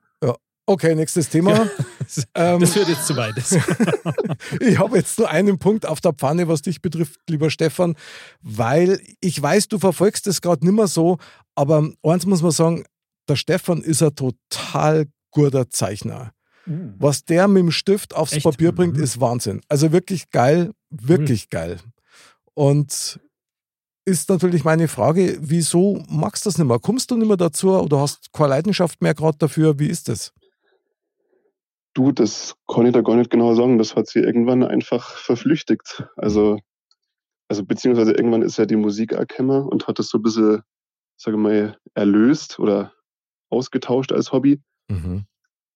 Okay, nächstes Thema. (laughs) ähm, Das führt jetzt zu weit. (laughs) ich habe jetzt nur einen Punkt auf der Pfanne, was dich betrifft, lieber Stefan, weil ich weiß, du verfolgst das gerade nicht mehr so, aber eins muss man sagen, der Stefan ist ein total guter Zeichner. Mhm. Was der mit dem Stift aufs Echt? Papier bringt, Mhm. ist Wahnsinn. Also wirklich geil, wirklich geil. Und ist natürlich meine Frage, wieso magst du das nicht mehr? Kommst du nicht mehr dazu oder hast keine Leidenschaft mehr gerade dafür? Wie ist das? Du, das kann ich da gar nicht genau sagen. Das hat sie irgendwann einfach verflüchtigt. Also, also beziehungsweise irgendwann ist ja die Musik erkennbar und hat das so ein bisschen, sage mal, erlöst oder ausgetauscht als Hobby. Mhm.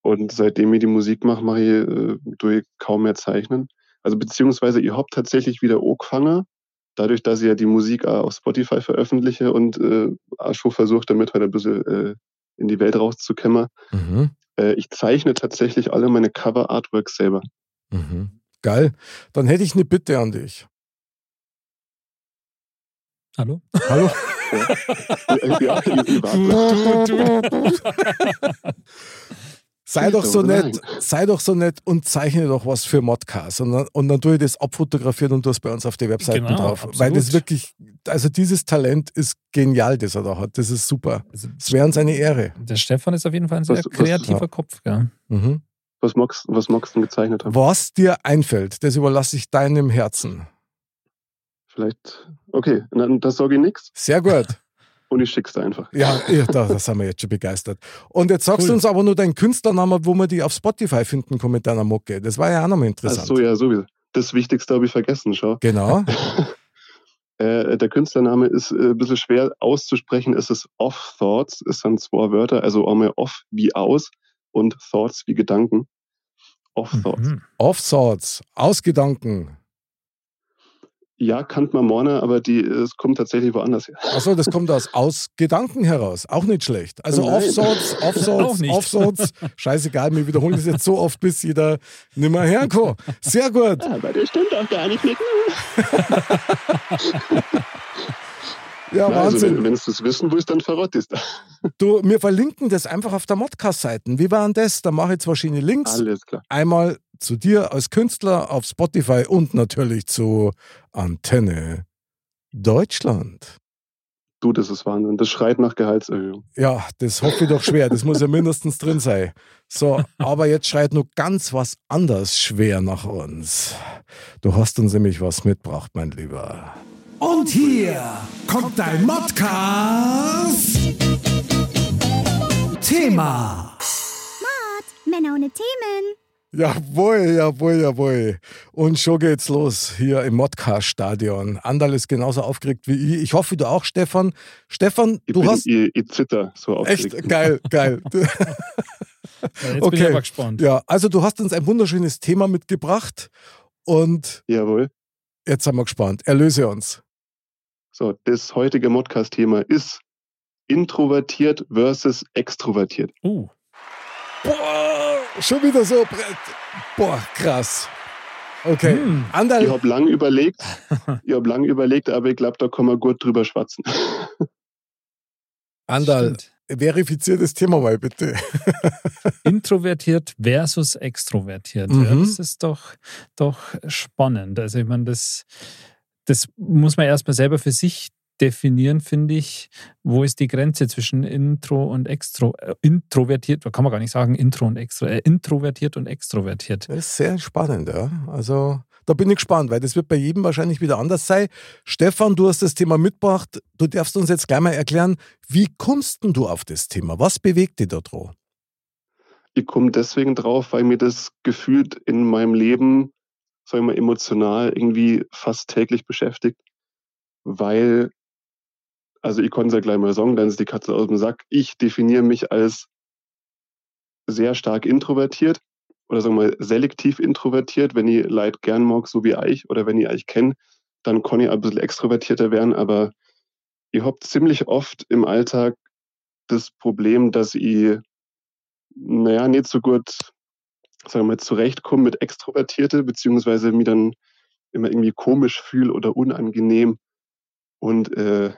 Und seitdem ich die Musik mache, mache ich äh, durch kaum mehr Zeichnen. Also beziehungsweise ich habe tatsächlich wieder angefangen, dadurch, dass ich ja die Musik auch auf Spotify veröffentliche und äh, auch schon versucht, damit halt ein bisschen äh, in die Welt rauszukämmen. Mhm. Äh, ich zeichne tatsächlich alle meine Cover-Artworks selber. Mhm. Geil. Dann hätte ich eine Bitte an dich. Hallo? Hallo? (laughs) Ja, ja, ihr wart da. Sei doch so nett, sei doch so nett und zeichne doch was für Modcast. Und dann, und dann tue ich das abfotografieren und du es bei uns auf die Webseiten Genau, drauf. absolut. Weil das wirklich, also dieses Talent ist genial, das er da hat. Das ist super. Also, Es wäre uns eine Ehre. der Stefan ist auf jeden Fall ein sehr Was- was- kreativer ja. Kopf. Gell? Mhm. Was magst, was magst du denn gezeichnet haben? Was dir einfällt, das überlasse ich deinem Herzen. Vielleicht, okay, dann das sage ich nichts Sehr gut. (laughs) und ich schick's dir einfach. Ja, ja da, da sind wir jetzt schon begeistert. Und jetzt sagst Cool. du uns aber nur deinen Künstlernamen, wo wir die auf Spotify finden kann mit deiner Mucke. Das war ja auch nochmal Ach interessant. so, ja, sowieso. Das Wichtigste habe ich vergessen, schau. Genau. (laughs) Äh, der Künstlername ist äh, ein bisschen schwer auszusprechen. Es ist Off Thoughts, es sind zwei Wörter, also einmal Off wie aus und Thoughts wie Gedanken. Off Thoughts. Mhm. Off Thoughts, Ausgedanken. Ja, kannt man morgen, aber die, es kommt tatsächlich woanders her. Achso, das kommt aus Ausgedanken heraus. Auch nicht schlecht. Also Nein. Off-Thoughts, nicht. Off-Thoughts. Scheißegal, wir wiederholen das jetzt so oft, bis jeder nimmer herkommt. Sehr gut. Aber das stimmt auch gar nicht. (laughs) Ja, also, Wahnsinn. wenn, wenn du es wissen willst, dann verrott es. Du, wir verlinken das einfach auf der Modcast-Seiten. Wie war denn das? Da mache ich zwei verschiedene Links. Alles klar. Einmal zu dir als Künstler auf Spotify und natürlich zu Antenne Deutschland. Du, das ist Wahnsinn. Das schreit nach Gehaltserhöhung. Ja, das hoffe ich doch schwer. Das muss ja (laughs) mindestens drin sein. So, aber jetzt schreit nur ganz was anderes schwer nach uns. Du hast uns nämlich was mitgebracht, mein Lieber. Und hier kommt dein Modcast. Thema. Männer ohne Themen. Jawohl, jawohl, jawohl. Und schon geht's los hier im Modcast-Stadion. Andal ist genauso aufgeregt wie ich. Ich hoffe, du auch, Stefan. Stefan, Ich, du bin, hast. ich, ich zitter so Echt aufgeregt. geil, geil. (laughs) (laughs) Ja, jetzt bin ich Okay. aber gespannt. Ja, also du hast uns ein wunderschönes Thema mitgebracht und Jawohl. jetzt sind wir gespannt. Erlöse uns. So, das heutige Modcast-Thema ist introvertiert versus extrovertiert. Uh, Boah, schon wieder so. Brett. Boah, krass. Okay. Hm. Ich Andal, habe lang überlegt, (laughs) ich habe lang überlegt, aber ich glaube, da kann man gut drüber schwatzen. (laughs) Andal, stimmt. verifizier das Thema mal bitte. (laughs) Introvertiert versus extrovertiert. Ja, Mhm. das ist doch, doch spannend. Also ich meine, das, das muss man erstmal selber für sich definieren, finde ich. Wo ist die Grenze zwischen Intro und Extro, äh, introvertiert, kann man gar nicht sagen, Intro und Extro, äh, introvertiert und extrovertiert. Das ist sehr spannend, ja. Also da bin ich gespannt, weil das wird bei jedem wahrscheinlich wieder anders sein. Stefan, du hast das Thema mitgebracht. Du darfst uns jetzt gleich mal erklären, wie kommst denn du auf das Thema? Was bewegt dich da drauf? Ich komme deswegen drauf, weil mir das gefühlt in meinem Leben, sagen wir mal, emotional irgendwie fast täglich beschäftigt. Weil, also ich konnte es ja gleich mal sagen, dann ist die Katze aus dem Sack. Ich definiere mich als sehr stark introvertiert oder sagen wir mal selektiv introvertiert, wenn ich Leid gern mag, so wie euch, oder wenn ich euch kenne, dann kann ich ein bisschen extrovertierter werden, aber ihr habt ziemlich oft im Alltag das Problem, dass ich naja, nicht so gut, sagen wir mal, zurechtkomme mit Extrovertierte, beziehungsweise mich dann immer irgendwie komisch fühle oder unangenehm. Und äh,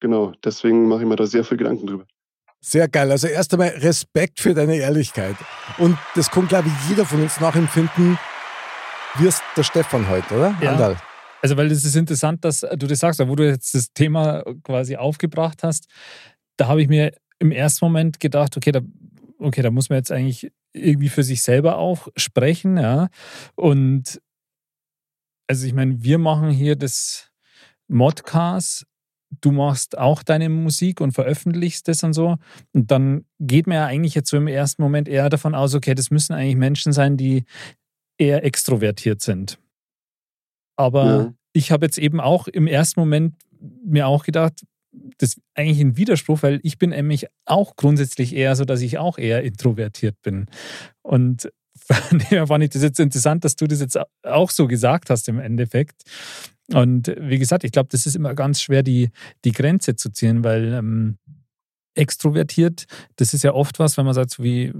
genau, deswegen mache ich mir da sehr viel Gedanken drüber. Sehr geil. Also erst einmal Respekt für deine Ehrlichkeit. Und das kann, glaube ich, jeder von uns nachempfinden. Wie ist der Stefan heute, oder? Ja. Andal. Also, weil es ist interessant, dass du das sagst, wo du jetzt das Thema quasi aufgebracht hast, da habe ich mir im ersten Moment gedacht, okay, da, okay, da muss man jetzt eigentlich irgendwie für sich selber auch sprechen, ja. Und also ich meine, wir machen hier das Modcast, du machst auch deine Musik und veröffentlichst das und so. Und dann geht man ja eigentlich jetzt so im ersten Moment eher davon aus, okay, das müssen eigentlich Menschen sein, die eher extrovertiert sind. Aber Ja. ich habe jetzt eben auch im ersten Moment mir auch gedacht, das eigentlich ein Widerspruch, weil ich bin nämlich auch grundsätzlich eher so, dass ich auch eher introvertiert bin. Und (laughs) fand ich das jetzt interessant, dass du das jetzt auch so gesagt hast im Endeffekt. Und wie gesagt, ich glaube, das ist immer ganz schwer, die, die Grenze zu ziehen, weil ähm, extrovertiert. Das ist ja oft was, wenn man sagt, so wie äh,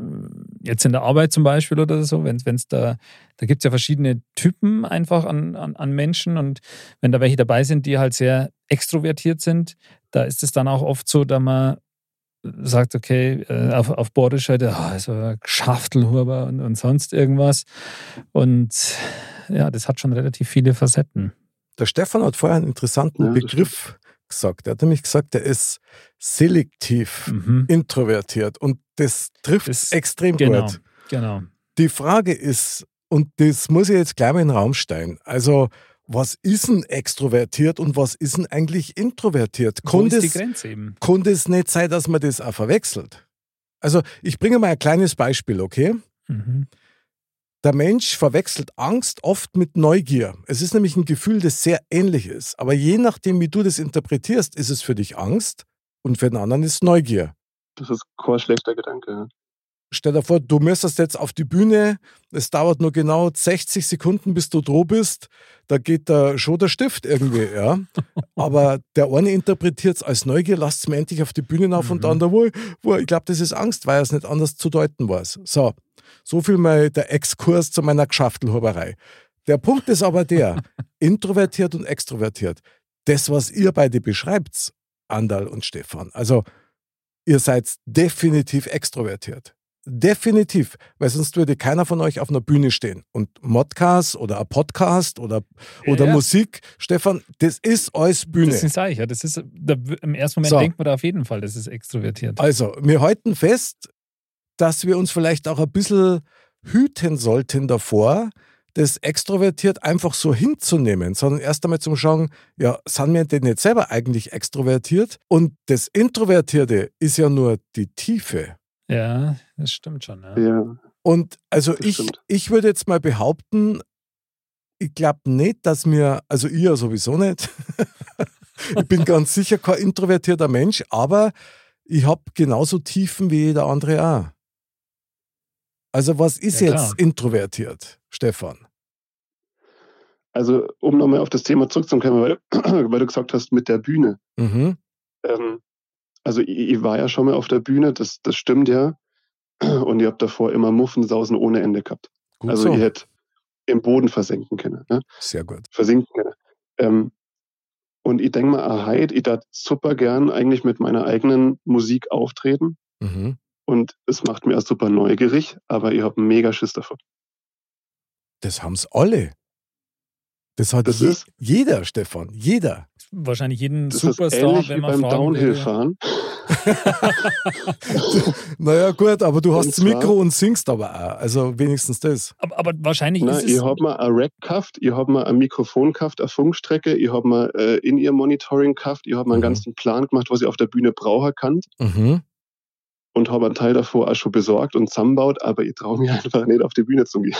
jetzt in der Arbeit zum Beispiel oder so, wenn es da, da gibt es ja verschiedene Typen einfach an, an, an Menschen und wenn da welche dabei sind, die halt sehr extrovertiert sind, da ist es dann auch oft so, dass man sagt, okay, äh, auf, auf Bordisch halt, oh, also Schaftelhuber und, und sonst irgendwas. Und ja, das hat schon relativ viele Facetten. Der Stefan hat vorher einen interessanten Ja, Begriff gesagt. Er hat nämlich gesagt, er ist selektiv Mhm. introvertiert und das trifft Das- extrem Genau, gut. genau. Die Frage ist, und das muss ich jetzt gleich mal in den Raum stellen, also was ist denn extrovertiert und was ist denn eigentlich introvertiert? Kann ist die Grenze eben? kann das nicht sein, dass man das auch verwechselt? Also ich bringe mal ein kleines Beispiel, okay? Mhm. Der Mensch verwechselt Angst oft mit Neugier. Es ist nämlich ein Gefühl, das sehr ähnlich ist. Aber je nachdem, wie du das interpretierst, ist es für dich Angst und für den anderen ist es Neugier. Das ist kein schlechter Gedanke. Stell dir vor, du müsstest jetzt auf die Bühne, es dauert nur genau 60 Sekunden, bis du droh bist. Da geht da schon der Stift irgendwie, ja. (laughs) Aber der eine interpretiert es als Neugier, lasst es mir endlich auf die Bühne auf und Mhm. der andere, wo, ich glaube, das ist Angst, weil es nicht anders zu deuten weiß. So, so viel mal der Exkurs zu meiner Geschaftelhuberei. Der Punkt ist aber der, (laughs) introvertiert und extrovertiert. Das, was ihr beide beschreibt, Andal und Stefan, also ihr seid definitiv extrovertiert. Definitiv, weil sonst würde keiner von euch auf einer Bühne stehen. Und Modcast oder ein Podcast oder, oder ja. Musik, Stefan, das ist alles Bühne. Das sage ich ja. Das ist, da, Im ersten Moment So. denkt man da auf jeden Fall, das ist extrovertiert. Also, wir halten fest, dass wir uns vielleicht auch ein bisschen hüten sollten davor, das extrovertiert einfach so hinzunehmen, sondern erst einmal zum Schauen, ja, sind wir denn nicht selber eigentlich extrovertiert? Und das Introvertierte ist ja nur die Tiefe. Ja, das stimmt schon. Ja. Ja. Und also ich, stimmt. ich würde jetzt mal behaupten, ich glaube nicht, dass mir, also ich ja sowieso nicht, (laughs) ich bin ganz sicher kein introvertierter Mensch, aber ich habe genauso Tiefen wie jeder andere auch. Also was ist Ja, jetzt introvertiert, Stefan? Also, um nochmal auf das Thema zurückzukommen, weil, (clears throat) weil du gesagt hast, mit der Bühne. Mhm. Ähm, also, ich, ich war ja schon mal auf der Bühne, das, das stimmt ja. Und ihr habt davor immer Muffensausen ohne Ende gehabt. Gut also, so. ihr hättet im Boden versenken können. Ne? Sehr gut. versinken können. Ähm, und ich denke mal, ah, Heid, ich darf super gern eigentlich mit meiner eigenen Musik auftreten. Mhm. Und es macht mir auch super neugierig, aber ich habe einen mega Schiss davon. Das haben's alle. Das hat Das je, ist- jeder, Stefan. Jeder. Wahrscheinlich jeden Das Superstar, ist ähnlich wenn wie man beim. Downhill-Fahren. (laughs) Naja, gut, aber du hast Und das Mikro und singst aber auch. Also wenigstens das. Aber, aber wahrscheinlich Na, ist es. ich habe mal ein Rack gehabt, ich habe mal ein Mikrofon gehabt, eine Funkstrecke, ich habe mal äh, in ihr Monitoring gehabt, ich habe mal einen Mhm. ganzen Plan gemacht, was ich auf der Bühne brauche kann Mhm. und habe einen Teil davor auch schon besorgt und zusammenbaut, aber ich traue mich einfach nicht auf die Bühne zu gehen.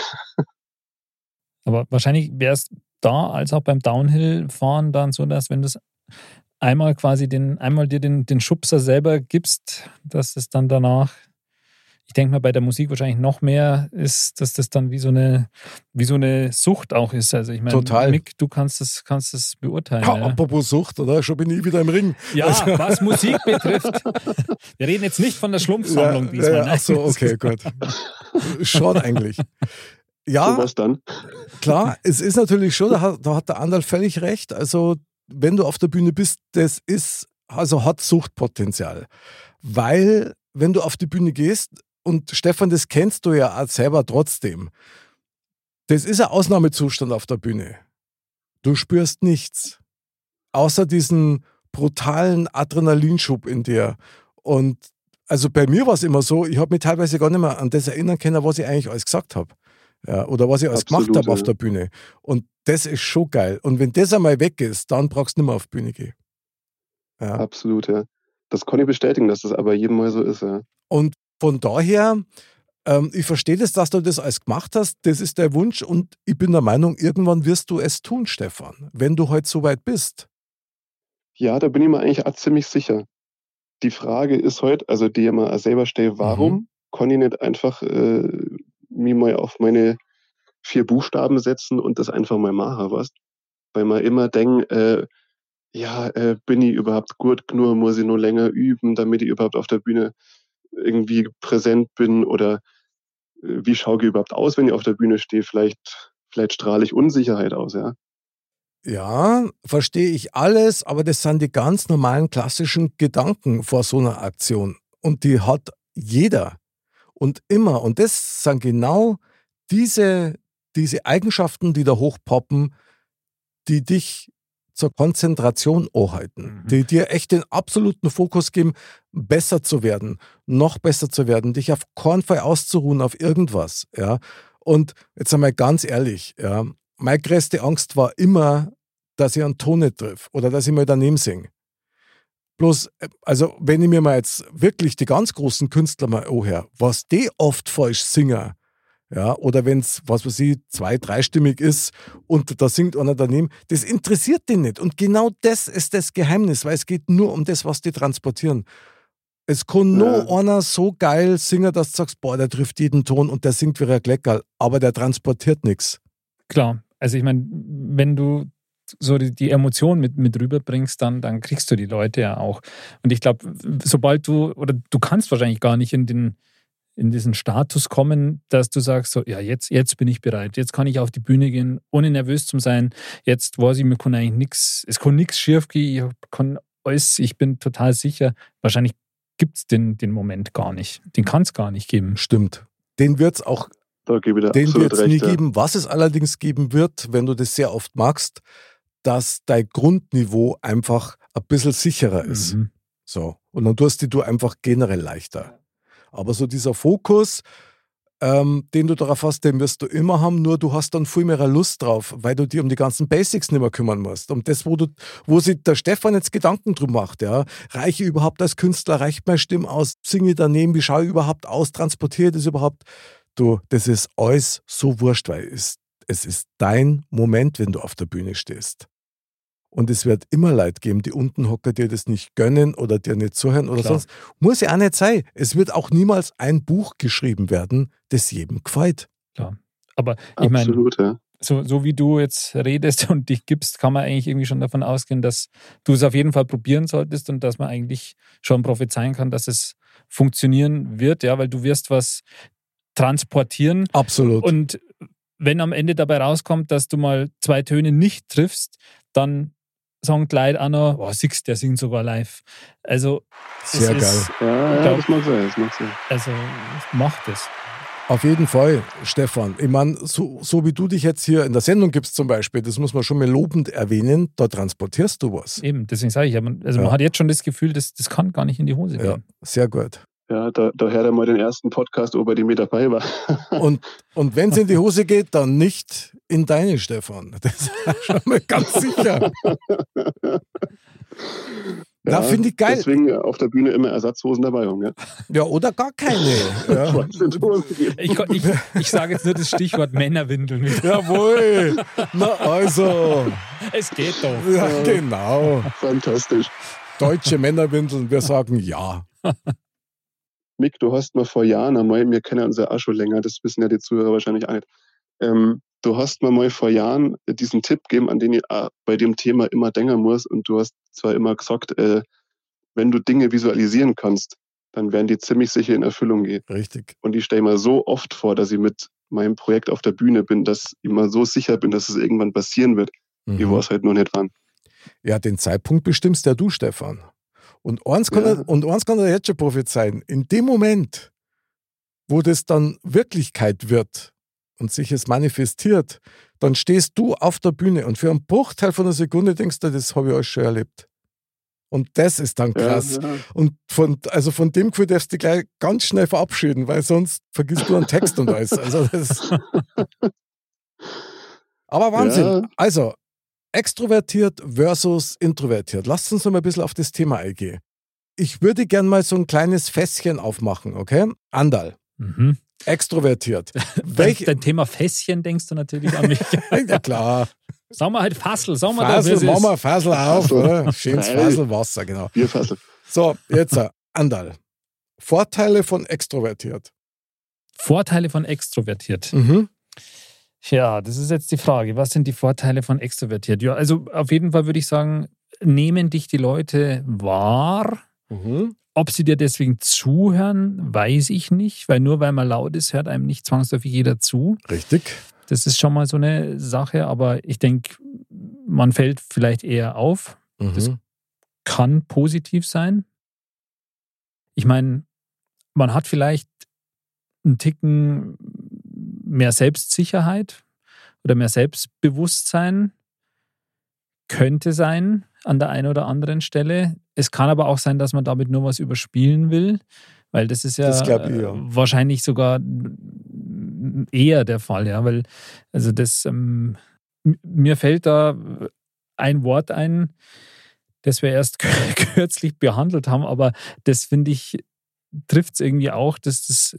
Aber wahrscheinlich wäre es da als auch beim Downhill-Fahren dann so, dass wenn du es einmal quasi den, einmal dir den, den Schubser selber gibst, dass es dann danach, ich denke mal bei der Musik wahrscheinlich noch mehr ist, dass das dann wie so eine, wie so eine Sucht auch ist. Also ich meine, Total. Mick, du kannst das, kannst das beurteilen. Ha, Ja, Apropos Sucht, oder? Schon bin ich wieder im Ring. ja (laughs) was Musik betrifft. Wir reden jetzt nicht von der Schlumpfsammlung diesmal. ja, ach so, okay, gut. Schon eigentlich. Ja, So was dann? klar, es ist natürlich schon, da hat, da hat der Andal völlig recht. Also, wenn du auf der Bühne bist, das ist, also hat Suchtpotenzial. Weil, wenn du auf die Bühne gehst, und Stefan, das kennst du ja auch selber trotzdem, das ist ein Ausnahmezustand auf der Bühne. Du spürst nichts. Außer diesen brutalen Adrenalinschub in dir. Und also bei mir war es immer so, ich habe mich teilweise gar nicht mehr an das erinnern können, was ich eigentlich alles gesagt habe. Ja, oder was ich alles Absolut, gemacht habe auf ja. der Bühne. Und das ist schon geil. Und wenn das einmal weg ist, dann brauchst du nicht mehr auf die Bühne gehen. Ja. Absolut, ja. Das kann ich bestätigen, dass das aber jedem Mal so ist, ja. Und von daher, ähm, ich verstehe das, dass du das alles gemacht hast. Das ist der Wunsch und ich bin der Meinung, irgendwann wirst du es tun, Stefan, wenn du heute so weit bist. Ja, da bin ich mir eigentlich auch ziemlich sicher. Die Frage ist heute, also die ich mir selber stelle, warum kann ich nicht einfach äh, mich mal auf meine vier Buchstaben setzen und das einfach mal machen, was? Weil man immer denkt, äh, ja, äh, bin ich überhaupt gut genug, muss ich nur länger üben, damit ich überhaupt auf der Bühne irgendwie präsent bin oder äh, wie schaue ich überhaupt aus, wenn ich auf der Bühne stehe? Vielleicht, vielleicht strahle ich Unsicherheit aus, ja. Ja, verstehe ich alles, aber das sind die ganz normalen klassischen Gedanken vor so einer Aktion. Und die hat jeder und immer. Und das sind genau diese, diese Eigenschaften, die da hochpoppen, die dich zur Konzentration anhalten, Mhm. die dir echt den absoluten Fokus geben, besser zu werden, noch besser zu werden, dich auf keinen Fall auszuruhen auf irgendwas. Ja. Und jetzt einmal ganz ehrlich, ja, meine größte Angst war immer, dass ich einen Ton nicht triff oder dass ich mal daneben singe. Bloß, äh, also wenn ich mir mal jetzt wirklich die ganz großen Künstler mal anhöre, was die oft falsch singen, ja, oder wenn es, was weiß ich, zwei-, dreistimmig ist und da singt einer daneben, das interessiert den nicht. Und genau das ist das Geheimnis, weil es geht nur um das, was die transportieren. Es kann nur Ja. einer so geil singen, dass du sagst, boah, der trifft jeden Ton und der singt wie ein Gleckerl, aber der transportiert nichts. Klar. Also ich meine, wenn du so die, die Emotion mit, mit rüberbringst, dann, dann kriegst du die Leute ja auch. Und ich glaube, sobald du, oder du kannst wahrscheinlich gar nicht in den in diesen Status kommen, dass du sagst, so, ja, jetzt, jetzt bin ich bereit, jetzt kann ich auf die Bühne gehen, ohne nervös zu sein. Jetzt weiß ich, mir kann eigentlich nichts, es kann nichts schief gehen, ich kann alles, ich bin total sicher. Wahrscheinlich gibt es den, den Moment gar nicht. Den kann es gar nicht geben. Stimmt. Den wird es auch Da gebe ich dir Den absolut wird es nie recht. ja. geben. Was es allerdings geben wird, wenn du das sehr oft magst, dass dein Grundniveau einfach ein bisschen sicherer ist. Mhm. So. Und dann tust du einfach generell leichter. Aber so dieser Fokus, ähm, den du darauf hast, den wirst du immer haben, nur du hast dann viel mehr Lust drauf, weil du dir um die ganzen Basics nicht mehr kümmern musst. Um das, wo du, wo sich der Stefan jetzt Gedanken drum macht, ja. Reiche ich überhaupt als Künstler, reicht meine Stimme aus, singe ich daneben, wie schaue ich überhaupt aus, transportiere ich das überhaupt? Du, das ist alles so wurscht, weil es, es ist dein Moment, wenn du auf der Bühne stehst. Und es wird immer Leute geben, die unten hocken, dir das nicht gönnen oder dir nicht zuhören oder Klar. sonst. Muss ja auch nicht sein. Es wird auch niemals ein Buch geschrieben werden, das jedem gefällt. Aber ich meine, Absolut, ja. so, so wie du jetzt redest (laughs) und dich gibst, kann man eigentlich irgendwie schon davon ausgehen, dass du es auf jeden Fall probieren solltest und dass man eigentlich schon prophezeien kann, dass es funktionieren wird, ja, weil du wirst was transportieren Absolut. und wenn am Ende dabei rauskommt, dass du mal zwei Töne nicht triffst, dann sagen die Leute auch noch, oh, siehst, der singt sogar live. Also, Sehr es geil. ist, Ja, ja, glaub- das mag sein, das mag sein. also macht es. Auf jeden Fall, Stefan. Ich meine, so, so wie du dich jetzt hier in der Sendung gibst zum Beispiel, das muss man schon mal lobend erwähnen, da transportierst du was. Eben, deswegen sage ich, also Ja. man hat jetzt schon das Gefühl, das, das kann gar nicht in die Hose Ja, gehen. sehr gut. Ja, da, da hört er mal den ersten Podcast, ob er die mit dabei war. (laughs) Und, und wenn es in die Hose geht, dann nicht in deine, Stefan. (laughs) Das ist schon mal ganz sicher. (laughs) Da finde ich geil. Deswegen auf der Bühne immer Ersatzhosen dabei haben. Ja. Ja, oder gar keine. Ja. Ich, ich, ich sage jetzt nur das Stichwort Männerwindeln. Jawohl. Na also. Es geht doch. Ja, genau. Fantastisch. Deutsche Männerwindeln, wir sagen ja. Mick, du hast mir vor Jahren einmal, wir kennen ja auch schon länger, das wissen ja die Zuhörer wahrscheinlich auch nicht. Ähm, du hast mir mal vor Jahren diesen Tipp gegeben, an den ich auch bei dem Thema immer denken muss. Und du hast zwar immer gesagt, äh, wenn du Dinge visualisieren kannst, dann werden die ziemlich sicher in Erfüllung gehen. Richtig. Und ich stelle mir so oft vor, dass ich mit meinem Projekt auf der Bühne bin, dass ich mir so sicher bin, dass es irgendwann passieren wird. Ich Mhm. weiß halt noch nicht wann. Ja, den Zeitpunkt bestimmst ja du, Stefan. Und eins kann, Ja. er, und eins kann er jetzt schon prophezeien. In dem Moment, wo das dann Wirklichkeit wird und sich es manifestiert, dann stehst du auf der Bühne und für einen Bruchteil von einer Sekunde denkst du, das habe ich alles schon erlebt. Und das ist dann krass. Ja, ja. Und von, also von dem Gefühl darfst du dich gleich ganz schnell verabschieden, weil sonst vergisst du einen Text und alles. Also das (laughs) Aber Wahnsinn. Ja. Also, extrovertiert versus introvertiert. Lasst uns noch mal ein bisschen auf das Thema eingehen. Ich würde gern mal so ein kleines Fässchen aufmachen, okay? Andal, Mhm. extrovertiert. (laughs) Welch? Welch, Dein Thema Fässchen denkst du natürlich an mich. (laughs) ja klar. Sagen wir halt Fassel, sagen wir wie es machen wir ist. Fasel auf, oder? Schönes Geil. Faselwasser, genau. Bierfassel. So, jetzt äh, Andal. Vorteile von extrovertiert. Vorteile von extrovertiert. Mhm. Ja, das ist jetzt die Frage. Was sind die Vorteile von extrovertiert? Ja, also auf jeden Fall würde ich sagen, nehmen dich die Leute wahr. Mhm. Ob sie dir deswegen zuhören, weiß ich nicht, weil nur weil man laut ist, hört einem nicht zwangsläufig jeder zu. Richtig. Das ist schon mal so eine Sache, aber ich denke, man fällt vielleicht eher auf. Das- Mhm. Kann positiv sein. Ich meine, man hat vielleicht einen Ticken mehr Selbstsicherheit oder mehr Selbstbewusstsein. Könnte sein an der einen oder anderen Stelle. Es kann aber auch sein, dass man damit nur was überspielen will, weil das ist ja, Das ich, ja. äh, wahrscheinlich sogar eher der Fall, ja, weil also das ähm, mir fällt da ein Wort ein, das wir erst (laughs) kürzlich behandelt haben, aber das finde ich trifft es irgendwie auch, dass das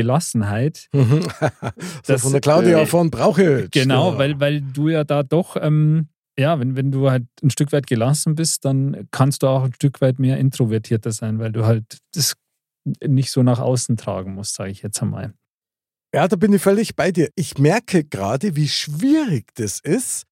Gelassenheit. Mhm. (laughs) Das- von der Claudia äh, von Brauche. Genau, weil, weil du ja da doch, ähm, ja, wenn, wenn du halt ein Stück weit gelassen bist, dann kannst du auch ein Stück weit mehr introvertierter sein, weil du halt das nicht so nach außen tragen musst, sage ich jetzt einmal. Ja, da bin ich völlig bei dir. Ich merke gerade, wie schwierig das ist,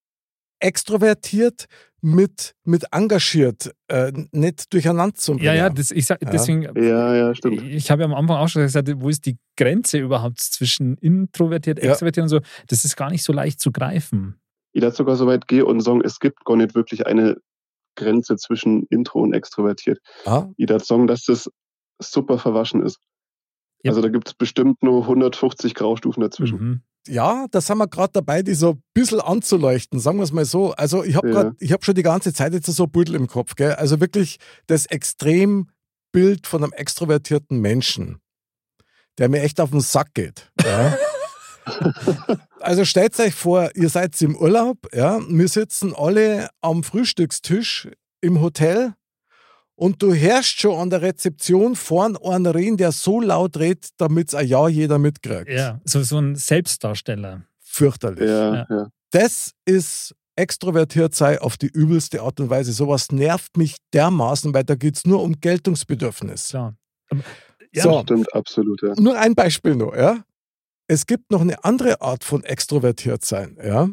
extrovertiert mit, mit engagiert äh, nicht durcheinander zu bringen. Ja, ja, das, ich sag, Ja. deswegen, Ja, ja, stimmt. ich habe ja am Anfang auch schon gesagt, wo ist die Grenze überhaupt zwischen introvertiert, Ja. extrovertiert und so? Das ist gar nicht so leicht zu greifen. Ich darf sogar so weit gehen und sagen, es gibt gar nicht wirklich eine Grenze zwischen Intro und extrovertiert. Ah, Ich darf sagen, dass das super verwaschen ist. Ja. Also da gibt es bestimmt nur 150 Graustufen dazwischen. Mhm. ja, da sind wir gerade dabei, die so ein bisschen anzuleuchten, sagen wir es mal so. Also ich habe Ja. grad- ich hab schon die ganze Zeit jetzt so ein Büdel im Kopf. Gell? Also wirklich das Extrembild von einem extrovertierten Menschen, der mir echt auf den Sack geht. Ja? (laughs) Also stellt euch vor, ihr seid im Urlaub, ja, wir sitzen alle am Frühstückstisch im Hotel und du hörst schon an der Rezeption vorn einen reden, der so laut redet, damit es ein Ja jeder mitkriegt. Ja, so, so ein Selbstdarsteller. Fürchterlich. Ja, Ja. ja. Das ist extrovertiert sei auf die übelste Art und Weise. Sowas nervt mich dermaßen, weil da geht es nur um Geltungsbedürfnis. Klar. Aber, ja, So. Stimmt, absolut, ja. Nur ein Beispiel noch, ja. Es gibt noch eine andere Art von extrovertiert sein, ja.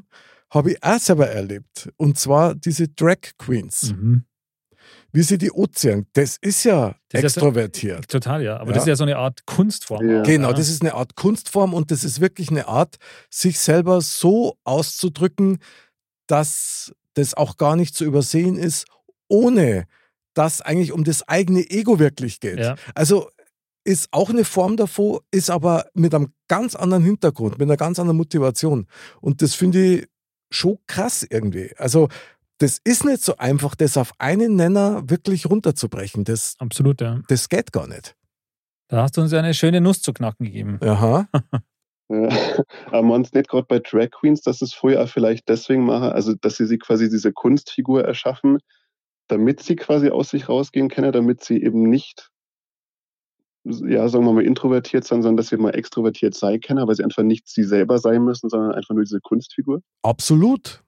Habe ich auch selber erlebt. Und zwar diese Drag Queens. Mhm. Wie sie die Ozean, das ist ja Das ist ja extrovertiert. Total, ja. Aber Ja. das ist ja so eine Art Kunstform. Ja. Genau, das ist eine Art Kunstform und das ist wirklich eine Art, sich selber so auszudrücken, dass das auch gar nicht zu übersehen ist, ohne dass eigentlich um das eigene Ego wirklich geht. Ja. Also ist auch eine Form davon, ist aber mit einem ganz anderen Hintergrund, mit einer ganz anderen Motivation. Und das finde ich schon krass irgendwie. Also das ist nicht so einfach, das auf einen Nenner wirklich runterzubrechen. Das, Absolut, ja. das geht gar nicht. Da hast du uns ja eine schöne Nuss zu knacken gegeben. Aha. (laughs) Ja. Aber man es nicht gerade bei Drag Queens, dass es vorher auch vielleicht deswegen machen, also dass sie sich quasi diese Kunstfigur erschaffen, damit sie quasi aus sich rausgehen können, damit sie eben nicht, ja, sagen wir mal, introvertiert sind, sondern dass sie mal extrovertiert sein können, weil sie einfach nicht sie selber sein müssen, sondern einfach nur diese Kunstfigur. Absolut.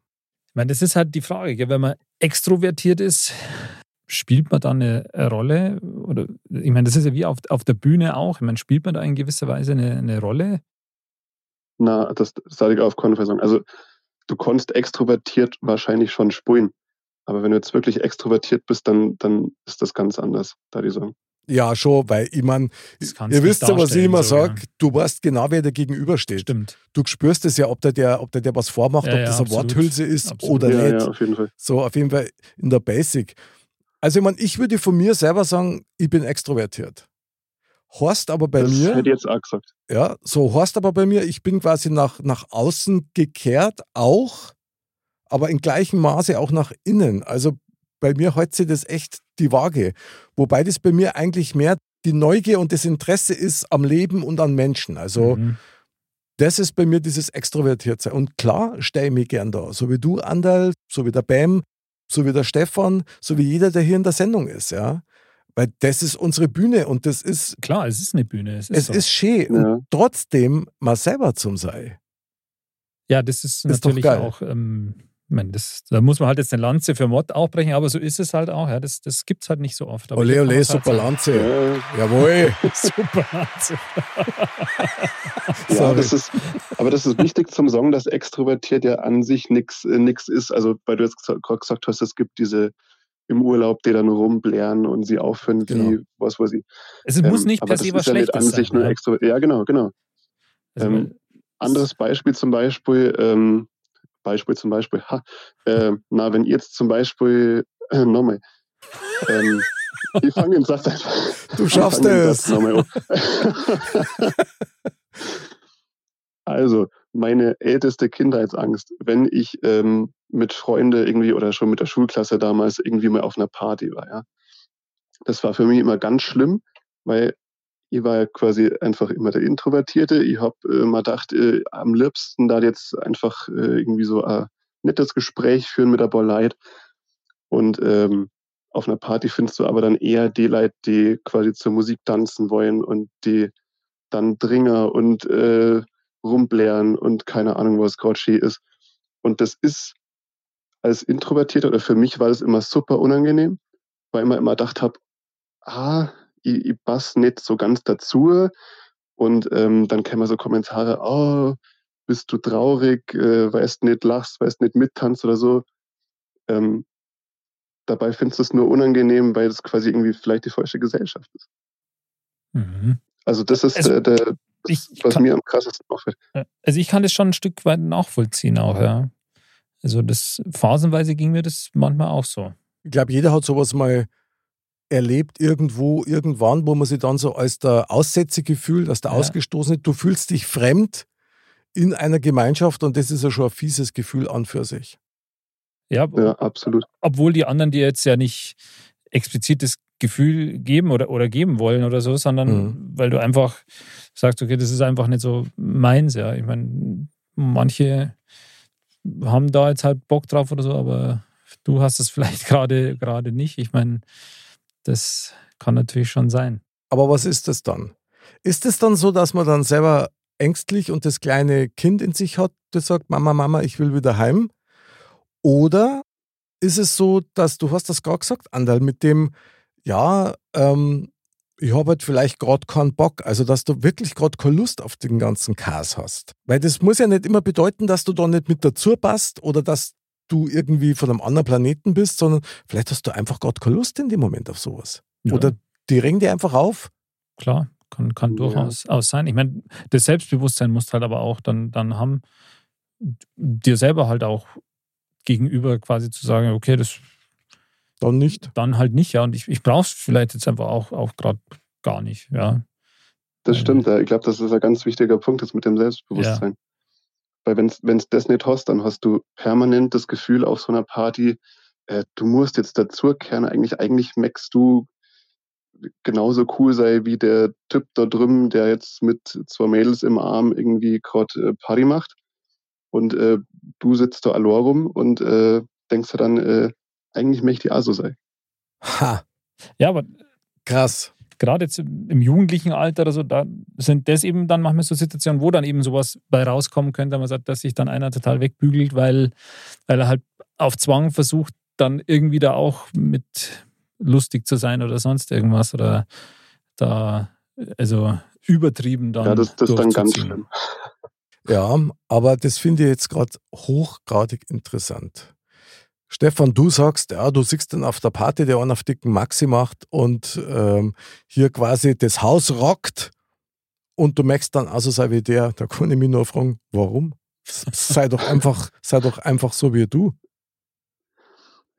Ich meine, das ist halt die Frage, gell? wenn man extrovertiert ist, spielt man da eine Rolle? Oder ich meine, das ist ja wie auf, auf der Bühne auch. Ich meine, spielt man da in gewisser Weise eine, eine Rolle? Na, das sage ich auf sagen. Also du kannst extrovertiert wahrscheinlich schon spulen. Aber wenn du jetzt wirklich extrovertiert bist, dann, dann ist das ganz anders, da die sagen. Ja, schon, weil ich meine, Das ihr wisst ja, was ich immer so, ja. sage, du weißt genau, wer dir gegenübersteht. Stimmt. Du spürst es ja, ob der, der, ob der, der was vormacht, Ja, ob ja, das eine absolut. Worthülse ist Absolut. oder ja, nicht. ja, auf jeden Fall. So, auf jeden Fall in der Basic. Also, ich meine, ich würde von mir selber sagen, ich bin extrovertiert. Horst aber bei das mir, hätte ich jetzt auch gesagt. ja, so Horst aber bei mir, ich bin quasi nach, nach außen gekehrt auch, aber in gleichem Maße auch nach innen. Also bei mir hält sich das echt die Waage. Wobei das bei mir eigentlich mehr die Neugier und das Interesse ist am Leben und an Menschen. Also Mhm. das ist bei mir dieses Extrovertiertsein. Und klar stehe ich mich gern da. So wie du, Andal, so wie der Bam, so wie der Stefan, so wie jeder, der hier in der Sendung ist, ja. Weil das ist unsere Bühne und das ist, Klar, es ist eine Bühne. Es ist, es so. ist schön. Ja. Und trotzdem mal selber zum sei. Ja, das ist, Ist natürlich auch, ähm, ich meine, das, da muss man halt jetzt eine Lanze für Mod auch brechen, aber so ist es halt auch. Ja, das das gibt es halt nicht so oft. Aber Ole, ole, halt super sagen. Lanze. Ja, Jawohl. (laughs) super Lanze. (laughs) ja das ist, aber das ist wichtig zum Sagen, dass extrovertiert ja an sich nichts nix ist. Also, weil du jetzt gerade gesagt hast, es gibt diese im Urlaub, die dann rumblären und sie aufhören, Genau. wie, was weiß ich. Es muss Ähm, nicht aber per se was ist ja nicht Schlechtes an sich sein. nur ja. Ja, genau, genau. Also, ähm, Anderes Beispiel zum Beispiel, ähm, Beispiel zum Beispiel, ha, äh, na, wenn ihr jetzt zum Beispiel, äh, nochmal, ähm, ich fange den Satz einfach. Du schaffst es. Um. also, meine älteste Kindheitsangst, wenn ich ähm, mit Freunden irgendwie oder schon mit der Schulklasse damals irgendwie mal auf einer Party war, ja. Das war für mich immer ganz schlimm, weil ich war quasi einfach immer der Introvertierte. Ich habe äh, mal gedacht, äh, am liebsten da jetzt einfach äh, irgendwie so ein nettes Gespräch führen mit der Leid. Und ähm, auf einer Party findest du aber dann eher die Leute, die quasi zur Musik tanzen wollen und die dann Dringer und äh, rumblären und keine Ahnung, was schön ist. Und das ist als Introvertierter oder für mich war das immer super unangenehm, weil ich immer immer gedacht habe, ah, ich, ich passe nicht so ganz dazu. Und ähm, dann kämen so Kommentare, oh, bist du traurig, äh, weißt nicht, lachst, weißt nicht mittanzt oder so. Ähm, dabei findest du es nur unangenehm, weil es quasi irgendwie vielleicht die falsche Gesellschaft ist. Mhm. Also das ist Also, äh, der, ich das, was kann- mir am krassesten auffällt. Also ich kann das schon ein Stück weit nachvollziehen auch, ja. Also das phasenweise ging mir das manchmal auch so. Ich glaube, jeder hat sowas mal erlebt, irgendwo, irgendwann, wo man sich dann so als der Aussätzige fühlt, als der Ja. Ausgestoßene. Du fühlst dich fremd in einer Gemeinschaft und das ist ja schon ein fieses Gefühl an für sich. Ja, Ja, absolut. obwohl die anderen dir jetzt ja nicht explizit das Gefühl geben oder, oder geben wollen oder so, sondern Mhm. weil du einfach sagst, okay, das ist einfach nicht so meins, ja. Ich meine, manche haben da jetzt halt Bock drauf oder so, aber du hast es (laughs) vielleicht gerade gerade nicht. Ich meine, das kann natürlich schon sein. Aber was ist das dann? Ist es dann so, dass man dann selber ängstlich und das kleine Kind in sich hat, das sagt, Mama, Mama, ich will wieder heim? Oder ist es so, dass du hast das gerade gesagt, Andal, mit dem, ja, ähm, ich habe halt vielleicht gerade keinen Bock, also dass du wirklich gerade keine Lust auf den ganzen Chaos hast. Weil das muss ja nicht immer bedeuten, dass du da nicht mit dazu passt oder dass du irgendwie von einem anderen Planeten bist, sondern vielleicht hast du einfach gerade keine Lust in dem Moment auf sowas. Ja. Oder die ringen dir einfach auf. Klar, kann, kann Ja. durchaus aus sein. Ich meine, das Selbstbewusstsein musst halt aber auch dann, dann haben, dir selber halt auch gegenüber quasi zu sagen, okay, das Dann nicht. dann halt nicht, ja. Und ich, ich brauche es vielleicht jetzt einfach auch, auch gerade gar nicht, ja. Das Ja. stimmt. Ja. Ich glaube, das ist ein ganz wichtiger Punkt jetzt mit dem Selbstbewusstsein. Weil wenn es das nicht hast, dann hast du permanent das Gefühl auf so einer Party, äh, du musst jetzt dazukehren. Eigentlich, eigentlich merkst du genauso cool sei wie der Typ da drüben, der jetzt mit zwei Mädels im Arm irgendwie gerade äh, Party macht. Und äh, du sitzt da allein rum und äh, denkst dir dann, äh, eigentlich möchte ich auch so sein. Ha, Ja, aber krass. Gerade jetzt im jugendlichen Alter oder so, da sind das eben dann manchmal so Situationen, wo dann eben sowas bei rauskommen könnte, man sagt, dass sich dann einer total wegbügelt, weil, weil er halt auf Zwang versucht, dann irgendwie da auch mit lustig zu sein oder sonst irgendwas oder da, also übertrieben dann. ja, das, das ist dann ganz schlimm. Ja, aber das finde ich jetzt gerade hochgradig interessant. Stefan, du sagst, ja, du siehst dann auf der Party, der einen auf dicken Maxi macht und ähm, hier quasi das Haus rockt und du merkst dann, also sei wie der, da kann ich mich nur fragen, warum? Sei doch einfach, sei doch einfach so wie du.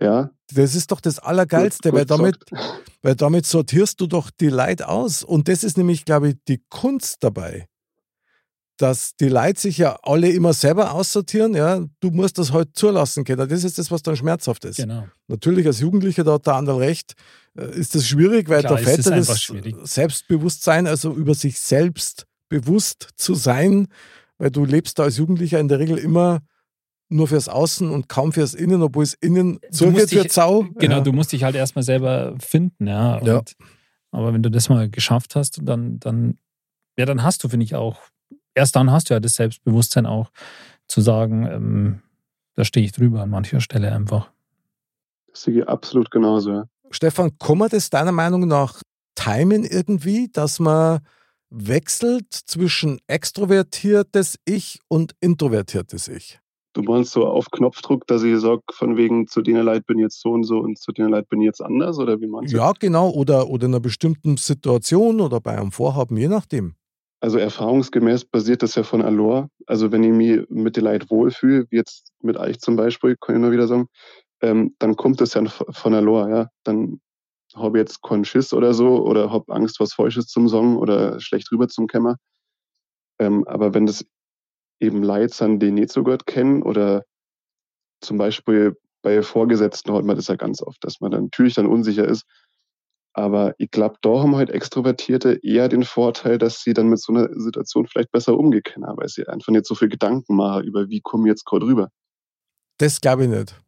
Ja, Das ist doch das Allergeilste, Gut- weil gut damit, gesagt. weil damit sortierst du doch die Leid aus. Und das ist nämlich, glaube ich, die Kunst dabei. Dass die Leute sich ja alle immer selber aussortieren, ja, du musst das halt zulassen können. Das ist das, was dann schmerzhaft ist. Genau. Natürlich als Jugendlicher, da hat der andere recht, äh, ist das schwierig, weil Klar, da fällt das. Selbstbewusstsein, also über sich selbst bewusst zu sein, weil du lebst da als Jugendlicher in der Regel immer nur fürs Außen und kaum fürs Innen, obwohl es innen zugeht dich- Sau. Genau, ja. du musst dich halt erstmal selber finden, ja. Und, Ja. Aber wenn du das mal geschafft hast, dann, dann, ja, dann hast du, finde ich, auch, erst dann hast du ja das Selbstbewusstsein auch zu sagen, ähm, da stehe ich drüber an mancher Stelle einfach. das sehe ich absolut genauso. Ja. Stefan, kann man das deiner Meinung nach timen irgendwie, dass man wechselt zwischen extrovertiertes Ich und introvertiertes Ich? Du meinst so auf Knopfdruck, dass ich sage, von wegen zu denen Leid bin ich jetzt so und so und zu denen Leid bin ich jetzt anders? Oder wie meinst du? Ja, genau. Oder, oder in einer bestimmten Situation oder bei einem Vorhaben, je nachdem. Also erfahrungsgemäß basiert das ja von Allure. Also wenn ich mich mit den Leid wohlfühle, wie jetzt mit euch zum Beispiel, kann ich immer wieder sagen, ähm, dann kommt das ja von Allure, ja. Dann habe ich jetzt keinen Schiss oder so oder habe Angst, was Falsches zum Song oder schlecht rüber zum Kämmer. Ähm, aber wenn das eben Leute sind, die nicht so gut kennen oder zum Beispiel bei Vorgesetzten hat man das ja ganz oft, dass man dann natürlich dann unsicher ist, aber ich glaube, da haben halt Extrovertierte eher den Vorteil, dass sie dann mit so einer Situation vielleicht besser umgehen können, weil sie einfach nicht so viel Gedanken machen über, wie komme ich jetzt gerade rüber. Das glaube ich nicht.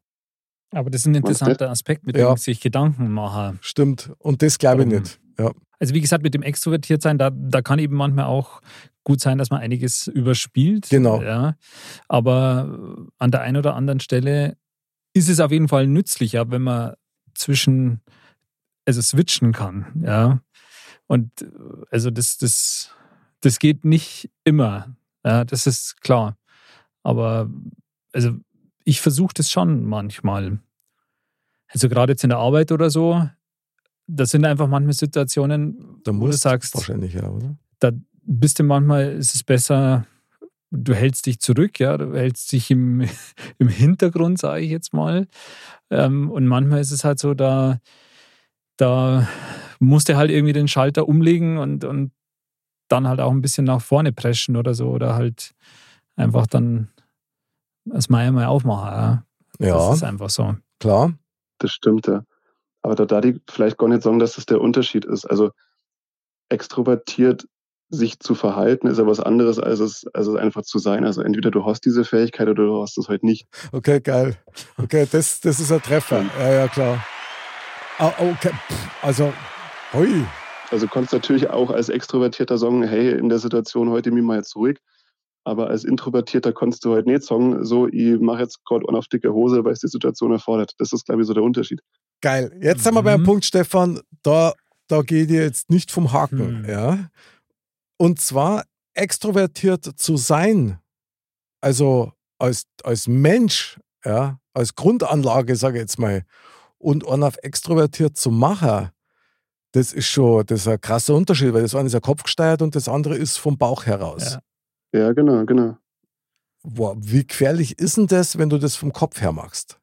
Aber das ist ein interessanter Aspekt, mit dem Ja. ich sich Gedanken mache. Stimmt. Und das glaube ich Ähm, nicht. Ja. Also wie gesagt, mit dem Extrovertiertsein, da, da kann eben manchmal auch gut sein, dass man einiges überspielt. Genau. Ja. Aber an der einen oder anderen Stelle ist es auf jeden Fall nützlicher, wenn man zwischen, also switchen kann. Ja. Und also das, das, das geht nicht immer. Ja, das ist klar. Aber also ich versuche das schon manchmal. Also gerade jetzt in der Arbeit oder so, das sind einfach manchmal Situationen, Da wo du sagst, wahrscheinlich, ja, oder? da bist du manchmal, ist es besser, du hältst dich zurück, ja, du hältst dich im, (laughs) im Hintergrund, sage ich jetzt mal. Ähm, und manchmal ist es halt so, da, da musst du halt irgendwie den Schalter umlegen und, und dann halt auch ein bisschen nach vorne preschen oder so. Oder halt einfach dann das mal aufmachen. Ja. Ja, Das ist einfach so. klar. Das stimmt, ja. Aber da darf ich vielleicht gar nicht sagen, dass das der Unterschied ist. Also extrovertiert sich zu verhalten ist ja was anderes, als es, als es einfach zu sein. Also entweder du hast diese Fähigkeit oder du hast es halt nicht. Okay, geil. Okay, das, das ist ein Treffer. Ja, ja, klar. Ah, okay. Pff, Also, hui. Also du kannst natürlich auch als Extrovertierter sagen, hey, in der Situation heute mich mal jetzt ruhig. Aber als Introvertierter kannst du halt nicht sagen, so, ich mache jetzt gerade on auf dicke Hose, weil es die Situation erfordert. Das ist, glaube ich, so der Unterschied. Geil. Jetzt sind wir beim Mhm. Punkt, Stefan, da, da geht ihr jetzt nicht vom Haken. Hm. Ja? Und zwar extrovertiert zu sein, also als, als Mensch, ja, als Grundanlage, sage ich jetzt mal, und einen auf extrovertiert zu machen, das ist schon das ist ein krasser Unterschied, weil das eine ist ja kopfgesteuert und das andere ist vom Bauch heraus. Ja. Ja, genau, genau. Boah, wie gefährlich ist denn das, wenn du das vom Kopf her machst?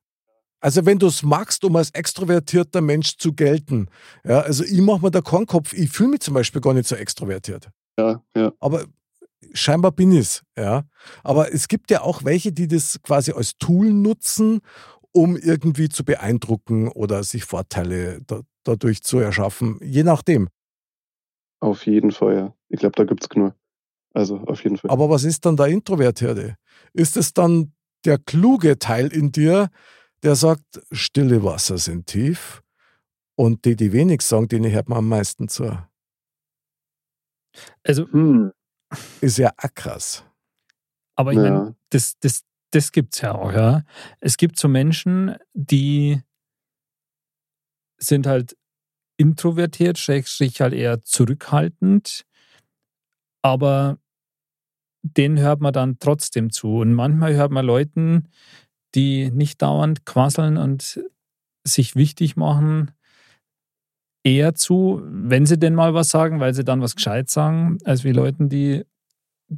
Also wenn du es magst, um als extrovertierter Mensch zu gelten. Ja, also ich mache mir da keinen Kopf. Ich fühle mich zum Beispiel gar nicht so extrovertiert. Ja, ja. Aber scheinbar bin ich es. Ja. Aber es gibt ja auch welche, die das quasi als Tool nutzen, um irgendwie zu beeindrucken oder sich Vorteile da, dadurch zu erschaffen. Je nachdem. Auf jeden Fall, ja. Ich glaube, da gibt's genug. Also auf jeden Fall. Aber was ist dann der Introvertierte? Ist es dann der kluge Teil in dir, der sagt, stille Wasser sind tief und die, die wenig sagen, denen hört man am meisten zu? Also, Hm, Ist ja auch krass. aber ich Ja. meine, das, das, das gibt es ja auch, ja. Es gibt so Menschen, die sind halt introvertiert, schrägstrich halt eher zurückhaltend, aber denen hört man dann trotzdem zu. Und manchmal hört man Leuten, die nicht dauernd quasseln und sich wichtig machen, eher zu, wenn sie denn mal was sagen, weil sie dann was gescheit sagen, als wie Leuten, die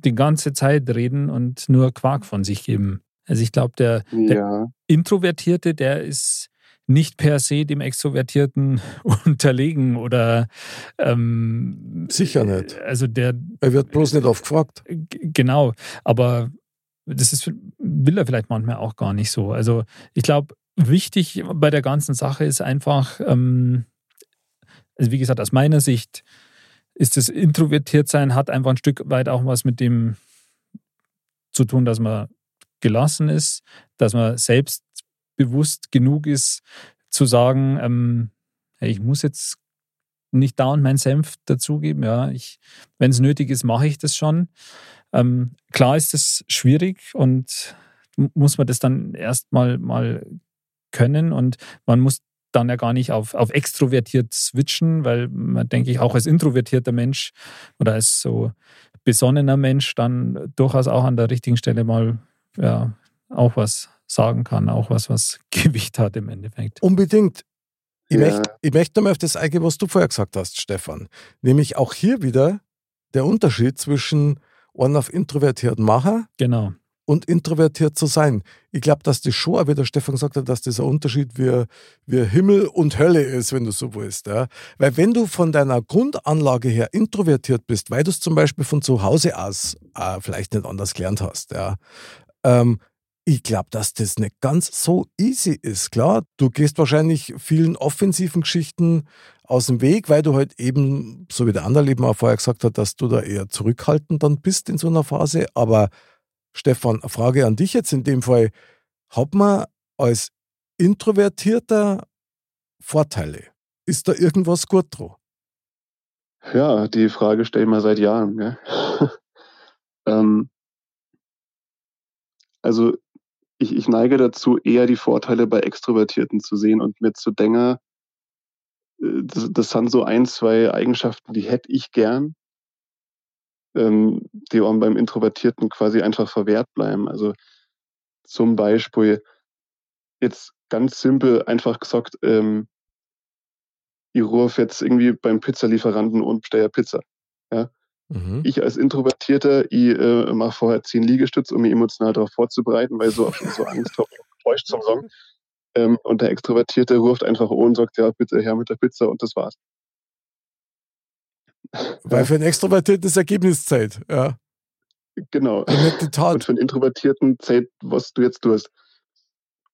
die ganze Zeit reden und nur Quark von sich geben. Also ich glaube, der, der ja. Introvertierte, der ist nicht per se dem Extrovertierten (laughs) unterlegen oder ähm, Sicher nicht. Also der Er wird bloß nicht oft gefragt. Genau, aber das ist, will er vielleicht manchmal auch gar nicht so. Also ich glaube, wichtig bei der ganzen Sache ist einfach, ähm, also wie gesagt, aus meiner Sicht ist das Introvertiertsein hat einfach ein Stück weit auch was mit dem zu tun, dass man gelassen ist, dass man selbstbewusst genug ist, zu sagen, ähm, hey, ich muss jetzt nicht dauernd meinen Senf dazugeben. Ja, wenn es nötig ist, mache ich das schon. Ähm, klar ist es schwierig und muss man das dann erstmal mal können und man muss dann ja gar nicht auf, auf extrovertiert switchen, weil man, denke ich, auch als introvertierter Mensch oder als so besonnener Mensch dann durchaus auch an der richtigen Stelle mal ja, auch was sagen kann, auch was, was (laughs) Gewicht hat im Endeffekt. Unbedingt. Ich, Ja. möchte, ich möchte mal auf das eingehen, was du vorher gesagt hast, Stefan. Nämlich auch hier wieder der Unterschied zwischen einen auf introvertierten Macher Genau. Und introvertiert zu sein. Ich glaube, dass das schon, wie der Stefan gesagt hat, dass das ein Unterschied wie, wie Himmel und Hölle ist, wenn du so willst. Ja? Weil wenn du von deiner Grundanlage her introvertiert bist, weil du es zum Beispiel von zu Hause aus äh, vielleicht nicht anders gelernt hast, ja, ähm, ich glaube, dass das nicht ganz so easy ist. Klar, du gehst wahrscheinlich vielen offensiven Geschichten aus dem Weg, weil du halt eben, so wie der andere eben auch vorher gesagt hat, dass du da eher zurückhaltend dann bist in so einer Phase. Aber Stefan, eine Frage an dich jetzt in dem Fall. Hat man als Introvertierter Vorteile? Ist da irgendwas gut dran? Ja, die Frage stellen wir seit Jahren. Gell? (laughs) ähm, also ich, ich neige dazu, eher die Vorteile bei Extrovertierten zu sehen und mir zu denken, äh, das, das sind so ein, zwei Eigenschaften, die hätte ich gern, ähm, die auch beim Introvertierten quasi einfach verwehrt bleiben. Also zum Beispiel jetzt ganz simpel einfach gesagt, ähm, ich rufe jetzt irgendwie beim Pizzalieferanten und bestelle Pizza. Mhm. Ich als Introvertierter, ich äh, mache vorher zehn Liegestütze, um mich emotional darauf vorzubereiten, weil so, so Angst habe, (laughs) enttäuscht zum Song. Ähm, und der Extrovertierte ruft einfach an und sagt, ja, bitte her mit der Pizza und das war's. Weil für einen Extrovertierten ist Ergebniszeit. Ja. Genau. Und Und für einen Introvertierten zählt, was du jetzt tust.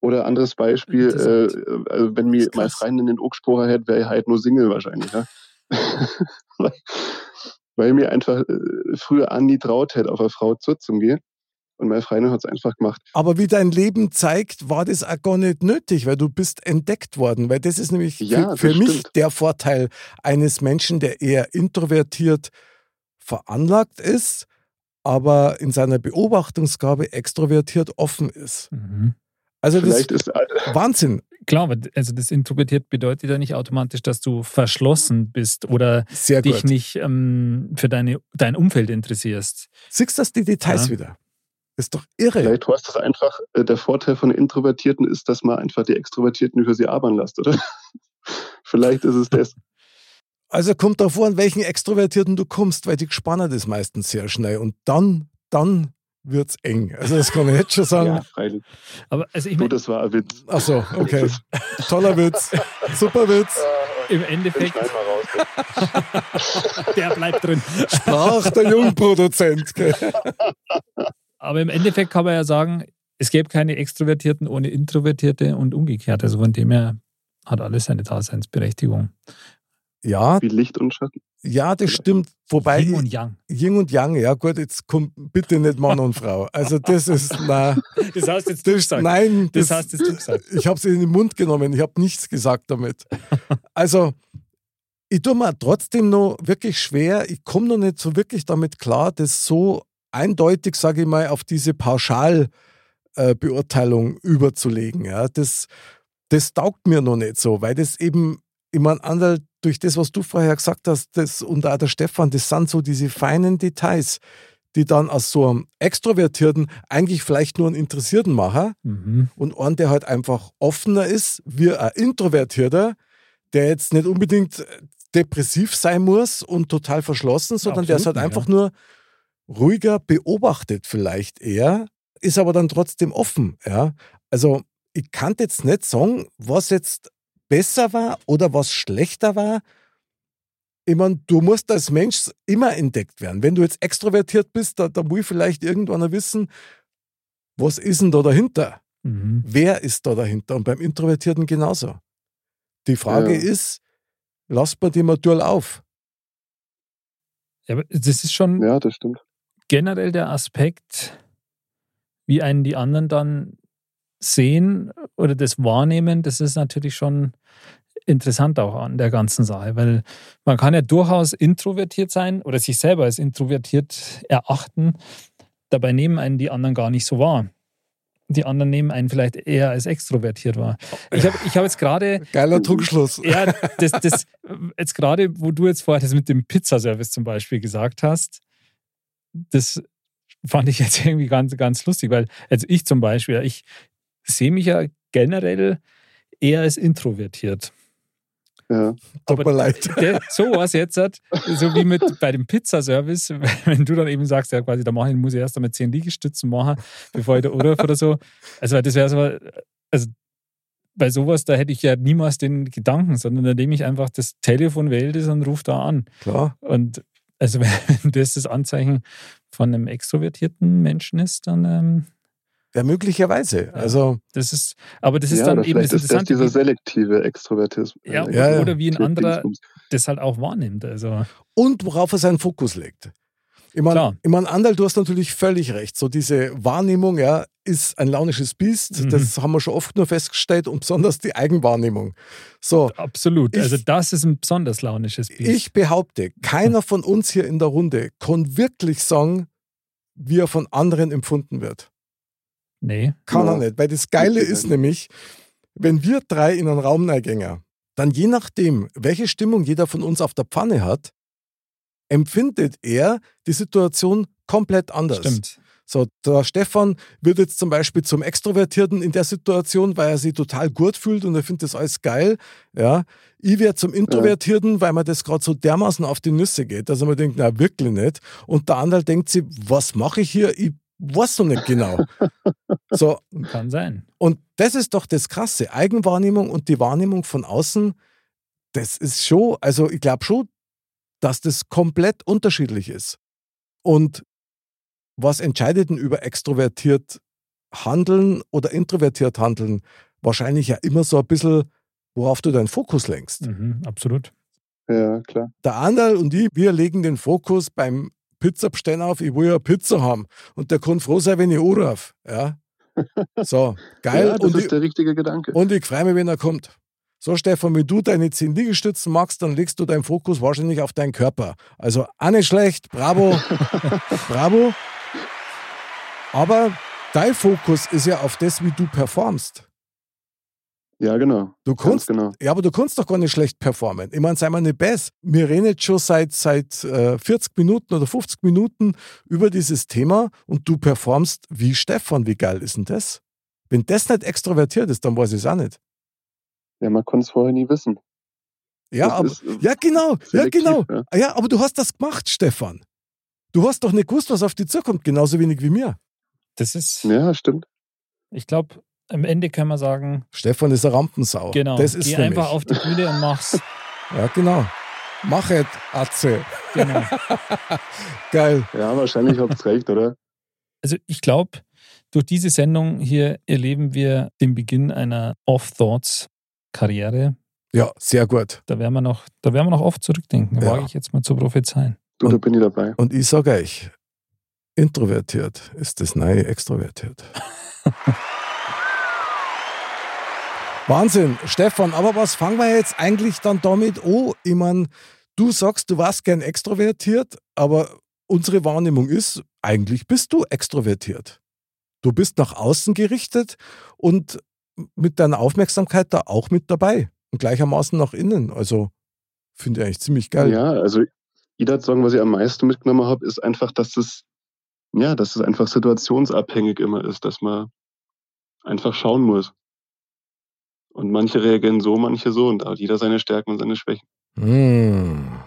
Oder anderes Beispiel, äh, also wenn mir ist meine krass. Freundin den Ock gesprochen hätte, wäre ich halt nur Single wahrscheinlich. Ja? (laughs) weil, weil mir einfach äh, früher an nie traut hätte, auf eine Frau zuzugehen. Und meine Freundin hat es einfach gemacht. Aber wie dein Leben zeigt, war das auch gar nicht nötig, weil du bist entdeckt worden. Weil das ist nämlich Ja, für, das für mich stimmt. der Vorteil eines Menschen, der eher introvertiert veranlagt ist, aber in seiner Beobachtungsgabe extrovertiert offen ist. Mhm. Also das Vielleicht ist äh, ist Wahnsinn. Klar, aber also das introvertiert bedeutet ja nicht automatisch, dass du verschlossen bist oder Sehr dich gut. nicht ähm, für deine, dein Umfeld interessierst. Siehst du das die Details Ja. wieder? Ist doch irre. Vielleicht heißt das einfach, äh, der Vorteil von Introvertierten ist, dass man einfach die Extrovertierten über sie arbeiten lässt, oder? (laughs) Vielleicht ist es das. (laughs) Also kommt darauf an, welchen Extrovertierten du kommst, weil die gespannen das meistens sehr schnell. Und dann, dann wird's eng. Also das kann ich jetzt schon (laughs) sagen. Ja, freilich. Aber also ich Du, meine, das war ein Witz. Ach so, okay. Toller Witz. Super Witz. im Endeffekt, raus. der bleibt drin. Sprach der Jungproduzent. gell? Aber im Endeffekt kann man ja sagen, es gäbe keine Extrovertierten ohne Introvertierte und umgekehrt. Also von dem her hat alles seine Daseinsberechtigung. Ja, Wie Licht und Schatten. ja, das stimmt. Wobei Yin und Yang. Yin und Yang, ja gut, jetzt kommt bitte nicht Mann und Frau. Also das ist, (laughs) na, Das hast jetzt das, nein, Das das, hast jetzt du gesagt. ich habe es in den Mund genommen, ich habe nichts gesagt damit. (laughs) Also, ich tue mir trotzdem noch wirklich schwer, ich komme noch nicht so wirklich damit klar, das so eindeutig, sage ich mal, auf diese Pauschalbeurteilung überzulegen. Ja. Das, das taugt mir noch nicht so, weil das eben, ich meine, Anderl, durch das, was du vorher gesagt hast, das, und auch der Stefan, das sind so diese feinen Details, die dann aus so einem Extrovertierten eigentlich vielleicht nur einen Interessierten machen Mhm. und einen, der halt einfach offener ist, wie ein Introvertierter, der jetzt nicht unbedingt depressiv sein muss und total verschlossen, sondern der ist halt Absolut einfach nur ruhiger, beobachtet vielleicht eher, ist aber dann trotzdem offen. Ja? Also ich kann jetzt nicht sagen, was jetzt besser war oder was schlechter war. Ich meine, du musst als Mensch immer entdeckt werden. Wenn du jetzt extrovertiert bist, da, da muss vielleicht irgendwann wissen, was ist denn da dahinter? Mhm. Wer ist da dahinter? Und beim Introvertierten genauso. Die Frage Ja. ist, lass bei dem Modul auf. Ja, aber das ist schon Ja, das stimmt. Generell der Aspekt, wie einen die anderen dann sehen oder das wahrnehmen, das ist natürlich schon interessant auch an der ganzen Sache, weil man kann ja durchaus introvertiert sein oder sich selber als introvertiert erachten, dabei nehmen einen die anderen gar nicht so wahr. Die anderen nehmen einen vielleicht eher als extrovertiert wahr. Ich habe ich hab jetzt gerade Geiler Trugschluss. ja, das, das jetzt gerade, wo du jetzt vorher das mit dem Pizzaservice zum Beispiel gesagt hast, das fand ich jetzt (laughs) irgendwie ganz, ganz lustig, weil, also ich zum Beispiel, ich sehe mich ja generell eher als introvertiert. Ja. Tut mir leid. (laughs) Der, sowas jetzt hat, so wie mit bei dem Pizzaservice, (laughs) wenn du dann eben sagst, ja quasi, da mache ich, muss ich erst einmal zehn Liegestützen machen, bevor ich da anrufe oder so. Also das wäre so, also bei sowas, da hätte ich ja niemals den Gedanken, sondern da nehme ich einfach das Telefon, wähle und rufe da an. Klar. Und also (laughs) wenn das das Anzeichen von einem extrovertierten Menschen ist, dann ähm, Ja, möglicherweise. Also, das ist, aber das ist ja, dann oder eben das ist das Interessante, dieser selektive Extrovertismus. ja, Äh, Ja, ja. oder wie ein anderer das halt auch wahrnimmt. Also und worauf er seinen Fokus legt. Ich meine, ich mein, Andal, du hast natürlich völlig recht. So diese Wahrnehmung, ja, ist ein launisches Biest. Mhm. Das haben wir schon oft nur festgestellt und besonders die Eigenwahrnehmung. So, absolut. Ich- also das ist ein besonders launisches Biest. ich behaupte, keiner von uns hier in der Runde kann wirklich sagen, wie er von anderen empfunden wird. nee. Kann Ja. er nicht. Weil das Geile ist nämlich, wenn wir drei in einen Raum reingängen, dann je nachdem, welche Stimmung jeder von uns auf der Pfanne hat, empfindet er die Situation komplett anders. Stimmt. So, der Stefan wird jetzt zum Beispiel zum Extrovertierten in der Situation, weil er sich total gut fühlt und er findet das alles geil. Ja. Ich werde zum Introvertierten, weil mir das gerade so dermaßen auf die Nüsse geht, dass mir denkt, na wirklich nicht. Und der andere denkt sich, was mache ich hier? Ich weiß noch nicht genau. (laughs) so, Kann sein. und das ist doch das Krasse. Eigenwahrnehmung und die Wahrnehmung von außen, das ist schon, also ich glaube schon, dass das komplett unterschiedlich ist. Und was entscheidet denn über extrovertiert handeln oder introvertiert handeln? Wahrscheinlich ja immer so ein bisschen, worauf du deinen Fokus lenkst. Mhm, absolut. Ja, klar. Der Anderl und ich, wir legen den Fokus beim Pizzabestellen auf, ich will ja Pizza haben. Und der kann froh sein, wenn ich anrufe. Ja. (laughs) So, geil. Ja, das und, ist ich, der richtige Gedanke. und ich freue mich, wenn er kommt. So, Stefan, wenn du deine 10 Liegestützen machst, dann legst du deinen Fokus wahrscheinlich auf deinen Körper. Also auch nicht schlecht, bravo, (laughs) bravo. Aber dein Fokus ist ja auf das, wie du performst. Ja, genau. Du kannst, genau. ja, aber du kannst doch gar nicht schlecht performen. Ich meine, sei mal nicht besser. Wir reden jetzt schon seit, seit äh, 40 Minuten oder 50 Minuten über dieses Thema und du performst wie Stefan. Wie geil ist denn das? Wenn das nicht extrovertiert ist, dann weiß ich es auch nicht. Ja, man konnte es vorher nie wissen. Ja, Das aber, ist, äh, ja genau, ja, genau. ja. Ja, aber du hast das gemacht, Stefan. Du hast doch nicht gewusst, was auf dich zukommt, genauso wenig wie mir. Das ist, Ja, stimmt. ich glaube, am Ende können wir sagen, Stefan ist eine Rampensau. genau, Das ist geh für einfach mich. auf die Bühne und mach's. (laughs) Ja, genau. Mach es, Atze. Genau. (laughs) Geil. Ja, wahrscheinlich habt ihr recht, oder? Also ich glaube, durch diese Sendung hier erleben wir den Beginn einer Off-Thoughts-Karriere. Ja, sehr gut. Da werden wir noch, da werden wir noch oft zurückdenken. Da Ja. wage ich jetzt mal zu prophezeien. Du, da Und- bin ich dabei. Und ich sage euch, introvertiert ist das neue extrovertiert. (laughs) Wahnsinn, Stefan, aber was fangen wir jetzt eigentlich dann damit an? Ich meine, du sagst, du warst gern extrovertiert, aber unsere Wahrnehmung ist, eigentlich bist du extrovertiert. Du bist nach außen gerichtet und mit deiner Aufmerksamkeit da auch mit dabei und gleichermaßen nach innen. Also finde ich eigentlich ziemlich geil. Ja, also ich würde sagen, was ich am meisten mitgenommen habe, ist einfach, dass es, ja, dass es einfach situationsabhängig immer ist, dass man einfach schauen muss. Und manche reagieren so, manche so und da hat jeder seine Stärken und seine Schwächen. Mmh.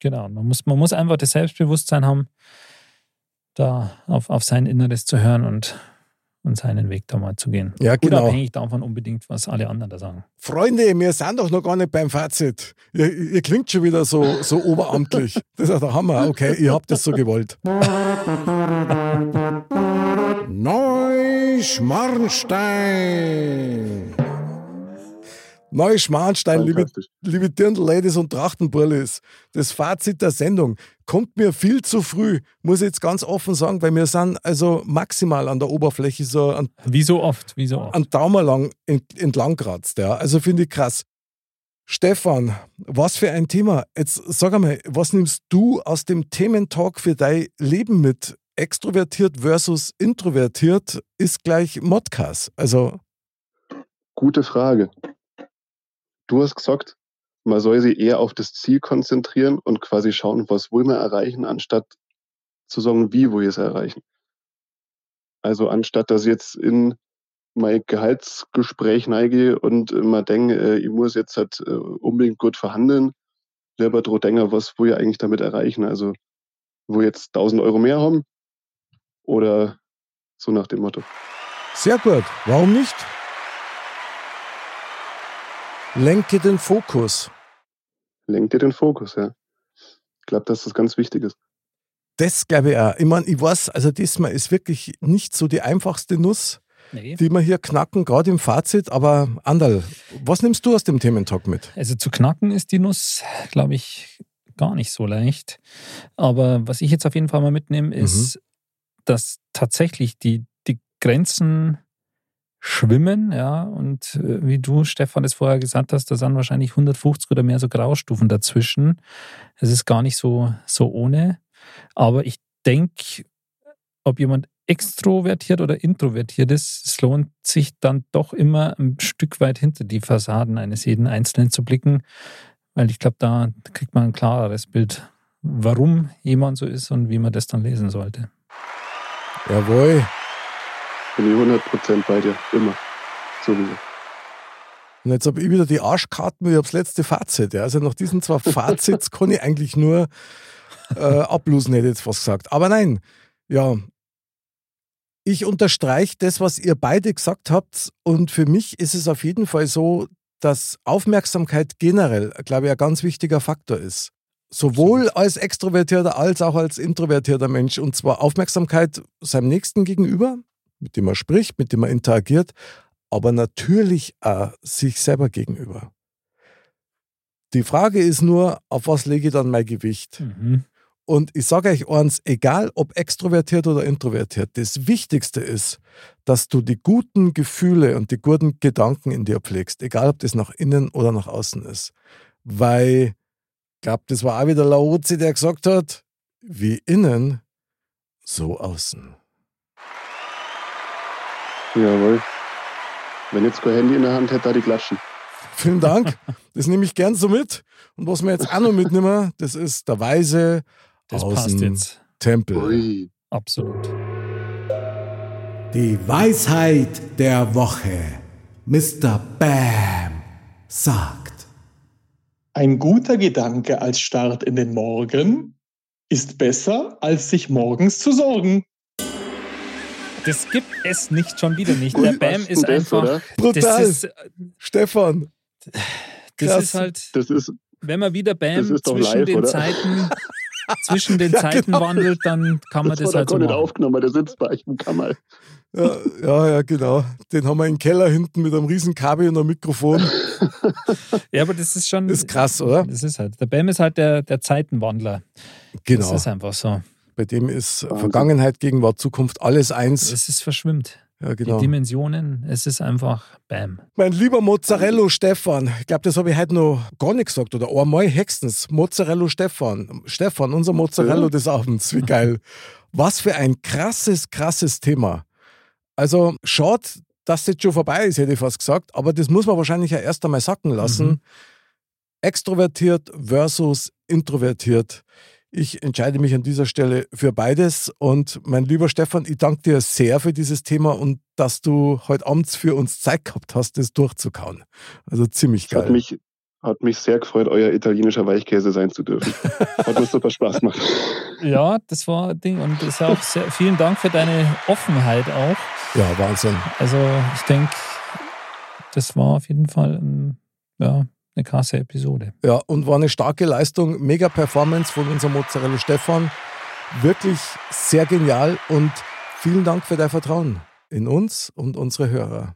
Genau. Man muss, man muss einfach das Selbstbewusstsein haben, da auf, auf sein Inneres zu hören und, und seinen Weg da mal zu gehen. Ja, genau. Unabhängig davon unbedingt, was alle anderen da sagen. Freunde, wir sind doch noch gar nicht beim Fazit. Ihr, ihr klingt schon wieder so, so oberamtlich. (laughs) Das ist der Hammer. Okay, ihr habt das so gewollt. (laughs) Neuschmarnstein. Neuschmarnstein, liebe, liebe Dirndl-Ladies und Trachtenburlis. Das Fazit der Sendung kommt mir viel zu früh, muss ich jetzt ganz offen sagen, weil wir sind also maximal an der Oberfläche so an Wie so oft, wie so oft. einen Daumen lang ent, entlang kratzt. Ja. Also finde ich krass. Stefan, was für ein Thema. Jetzt sag einmal, was nimmst du aus dem Thementalk für dein Leben mit? Extrovertiert versus introvertiert ist gleich Modcast. Also, Gute Frage. Du hast gesagt, man soll sich eher auf das Ziel konzentrieren und quasi schauen, was will man erreichen, anstatt zu sagen, wie wir es erreichen. Also anstatt dass ich jetzt in mein Gehaltsgespräch neige und mal denke, äh, ich muss jetzt halt äh, unbedingt gut verhandeln, lieber dro denke, was wir eigentlich damit erreichen. Also wo jetzt 1000 Euro mehr haben oder so nach dem Motto. Sehr gut. Warum nicht? Lenke den Fokus. Lenk dir den Fokus, ja. Ich glaube, dass das ganz wichtig ist. Das glaube ich auch. Ich meine, ich weiß, also diesmal ist wirklich nicht so die einfachste Nuss, Nee. die wir hier knacken, gerade im Fazit. Aber Andal, was nimmst du aus dem Thementalk mit? Also zu knacken ist die Nuss, glaube ich, gar nicht so leicht. Aber was ich jetzt auf jeden Fall mal mitnehme, ist, dass tatsächlich die, die Grenzen schwimmen, ja, und äh, wie du, Stefan, es vorher gesagt hast, da sind wahrscheinlich 150 oder mehr so Graustufen dazwischen. Es ist gar nicht so, so ohne. Aber ich denke, ob jemand extrovertiert oder introvertiert ist, es lohnt sich dann doch immer ein Stück weit hinter die Fassaden eines jeden Einzelnen zu blicken, weil ich glaube, da kriegt man ein klareres Bild, warum jemand so ist und wie man das dann lesen sollte. Jawohl. Bin ich 100% bei dir. Immer. Sowieso. Und jetzt habe ich wieder die Arschkarten wie aufs letzte Fazit. Ja. Also nach diesen zwei (laughs) Fazits kann ich eigentlich nur äh, ablosen, hätte ich jetzt fast gesagt. Aber nein, ja. Ich unterstreiche das, was ihr beide gesagt habt. Und für mich ist es auf jeden Fall so, dass Aufmerksamkeit generell, glaube ich, ein ganz wichtiger Faktor ist. Sowohl als extrovertierter als auch als introvertierter Mensch. Und zwar Aufmerksamkeit seinem Nächsten gegenüber, mit dem er spricht, mit dem er interagiert, aber natürlich auch sich selber gegenüber. Die Frage ist nur, auf was lege ich dann mein Gewicht? Mhm. Und ich sage euch eins, egal ob extrovertiert oder introvertiert, das Wichtigste ist, dass du die guten Gefühle und die guten Gedanken in dir pflegst, egal ob das nach innen oder nach außen ist. Weil, ich glaube, das war auch wieder Laozi, der gesagt hat, wie innen, so außen. Jawohl. Wenn jetzt kein Handy in der Hand hätte, da die klatschen. Vielen Dank. Das nehme ich gern so mit. Und was wir jetzt auch noch mitnehmen, das ist der Weise Das aus passt dem jetzt. Tempel. Ui. Absolut. Die Weisheit der Woche. Mr. Bam sagt. Ein guter Gedanke als Start in den Morgen ist besser, als sich morgens zu sorgen. Das gibt es nicht schon wieder nicht. Der Bam ist das, einfach. oder? Brutal. Das ist, Stefan, das Krass. ist halt, Das ist, wenn man wieder Das Bam zwischen live, den oder? Zeiten, (laughs) zwischen den Ja, Zeiten genau. wandelt, dann kann man das, das, halt so gar nicht machen. aufgenommen, der sitzt bei euch im Kammer. Ja, ja, ja, genau. Den haben wir im Keller hinten mit einem riesen Kabel und einem Mikrofon. (laughs) Ja, aber das ist schon. Ist krass, oder? Das ist halt. Der Bam ist halt der, der Zeitenwandler. Das Genau. ist einfach so. Bei dem ist Wahnsinn. Vergangenheit, Gegenwart, Zukunft alles eins. Es ist verschwimmt. Ja, Die genau. Dimensionen, es ist einfach Bam. Mein lieber Mozzarella Stefan, ich glaube, das habe ich heute noch gar nicht gesagt oder einmal höchstens. Mozzarella Stefan. Stefan, unser Mozzarella Ja. des Abends. Wie geil. Was für ein krasses, krasses Thema. Also, schade, dass das jetzt schon vorbei ist, hätte ich fast gesagt, aber das muss man wahrscheinlich ja erst einmal sacken lassen. Mhm. Extrovertiert versus introvertiert. Ich entscheide mich an dieser Stelle für beides. Und mein lieber Stefan, ich danke dir sehr für dieses Thema und dass du heute abends für uns Zeit gehabt hast, das durchzukauen. Also ziemlich Es hat geil. mich, hat mich sehr gefreut, euer italienischer Weichkäse sein zu dürfen. (laughs) Hat mir super Spaß gemacht. Ja, das war ein Ding. Und ist auch sehr, vielen Dank für deine Offenheit auch. Ja, Wahnsinn. Also ich denke, das war auf jeden Fall ein, ja, eine krasse Episode. Ja, und war eine starke Leistung, mega Performance von unserem Mozzarella Stefan. Wirklich sehr genial und vielen Dank für dein Vertrauen in uns und unsere Hörer.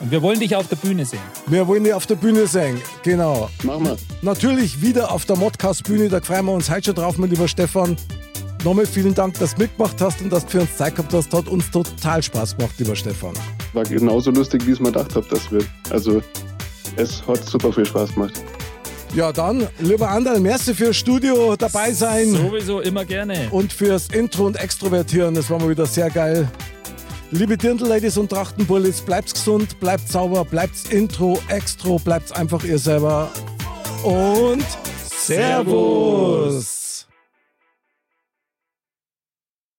Und wir wollen dich auf der Bühne sehen. Wir wollen dich auf der Bühne sehen, genau. Machen wir. Natürlich wieder auf der Modcast-Bühne, da freuen wir uns heute schon drauf, mein lieber Stefan. Nochmal vielen Dank, dass du mitgemacht hast und dass du für uns Zeit gehabt hast. Hat uns total Spaß gemacht, lieber Stefan. War genauso lustig, wie es mir gedacht habe, das wird. Also, es hat super viel Spaß gemacht. Ja, dann, lieber Anderl, merci fürs Studio dabei sein Sowieso immer gerne. und fürs Intro und Extrovertieren. Das war mal wieder sehr geil. Liebe Dirndl-Ladies und Trachtenbullis, bleibt's gesund, bleibt sauber, bleibt's Intro, Extro, bleibt's einfach ihr selber. Und Servus.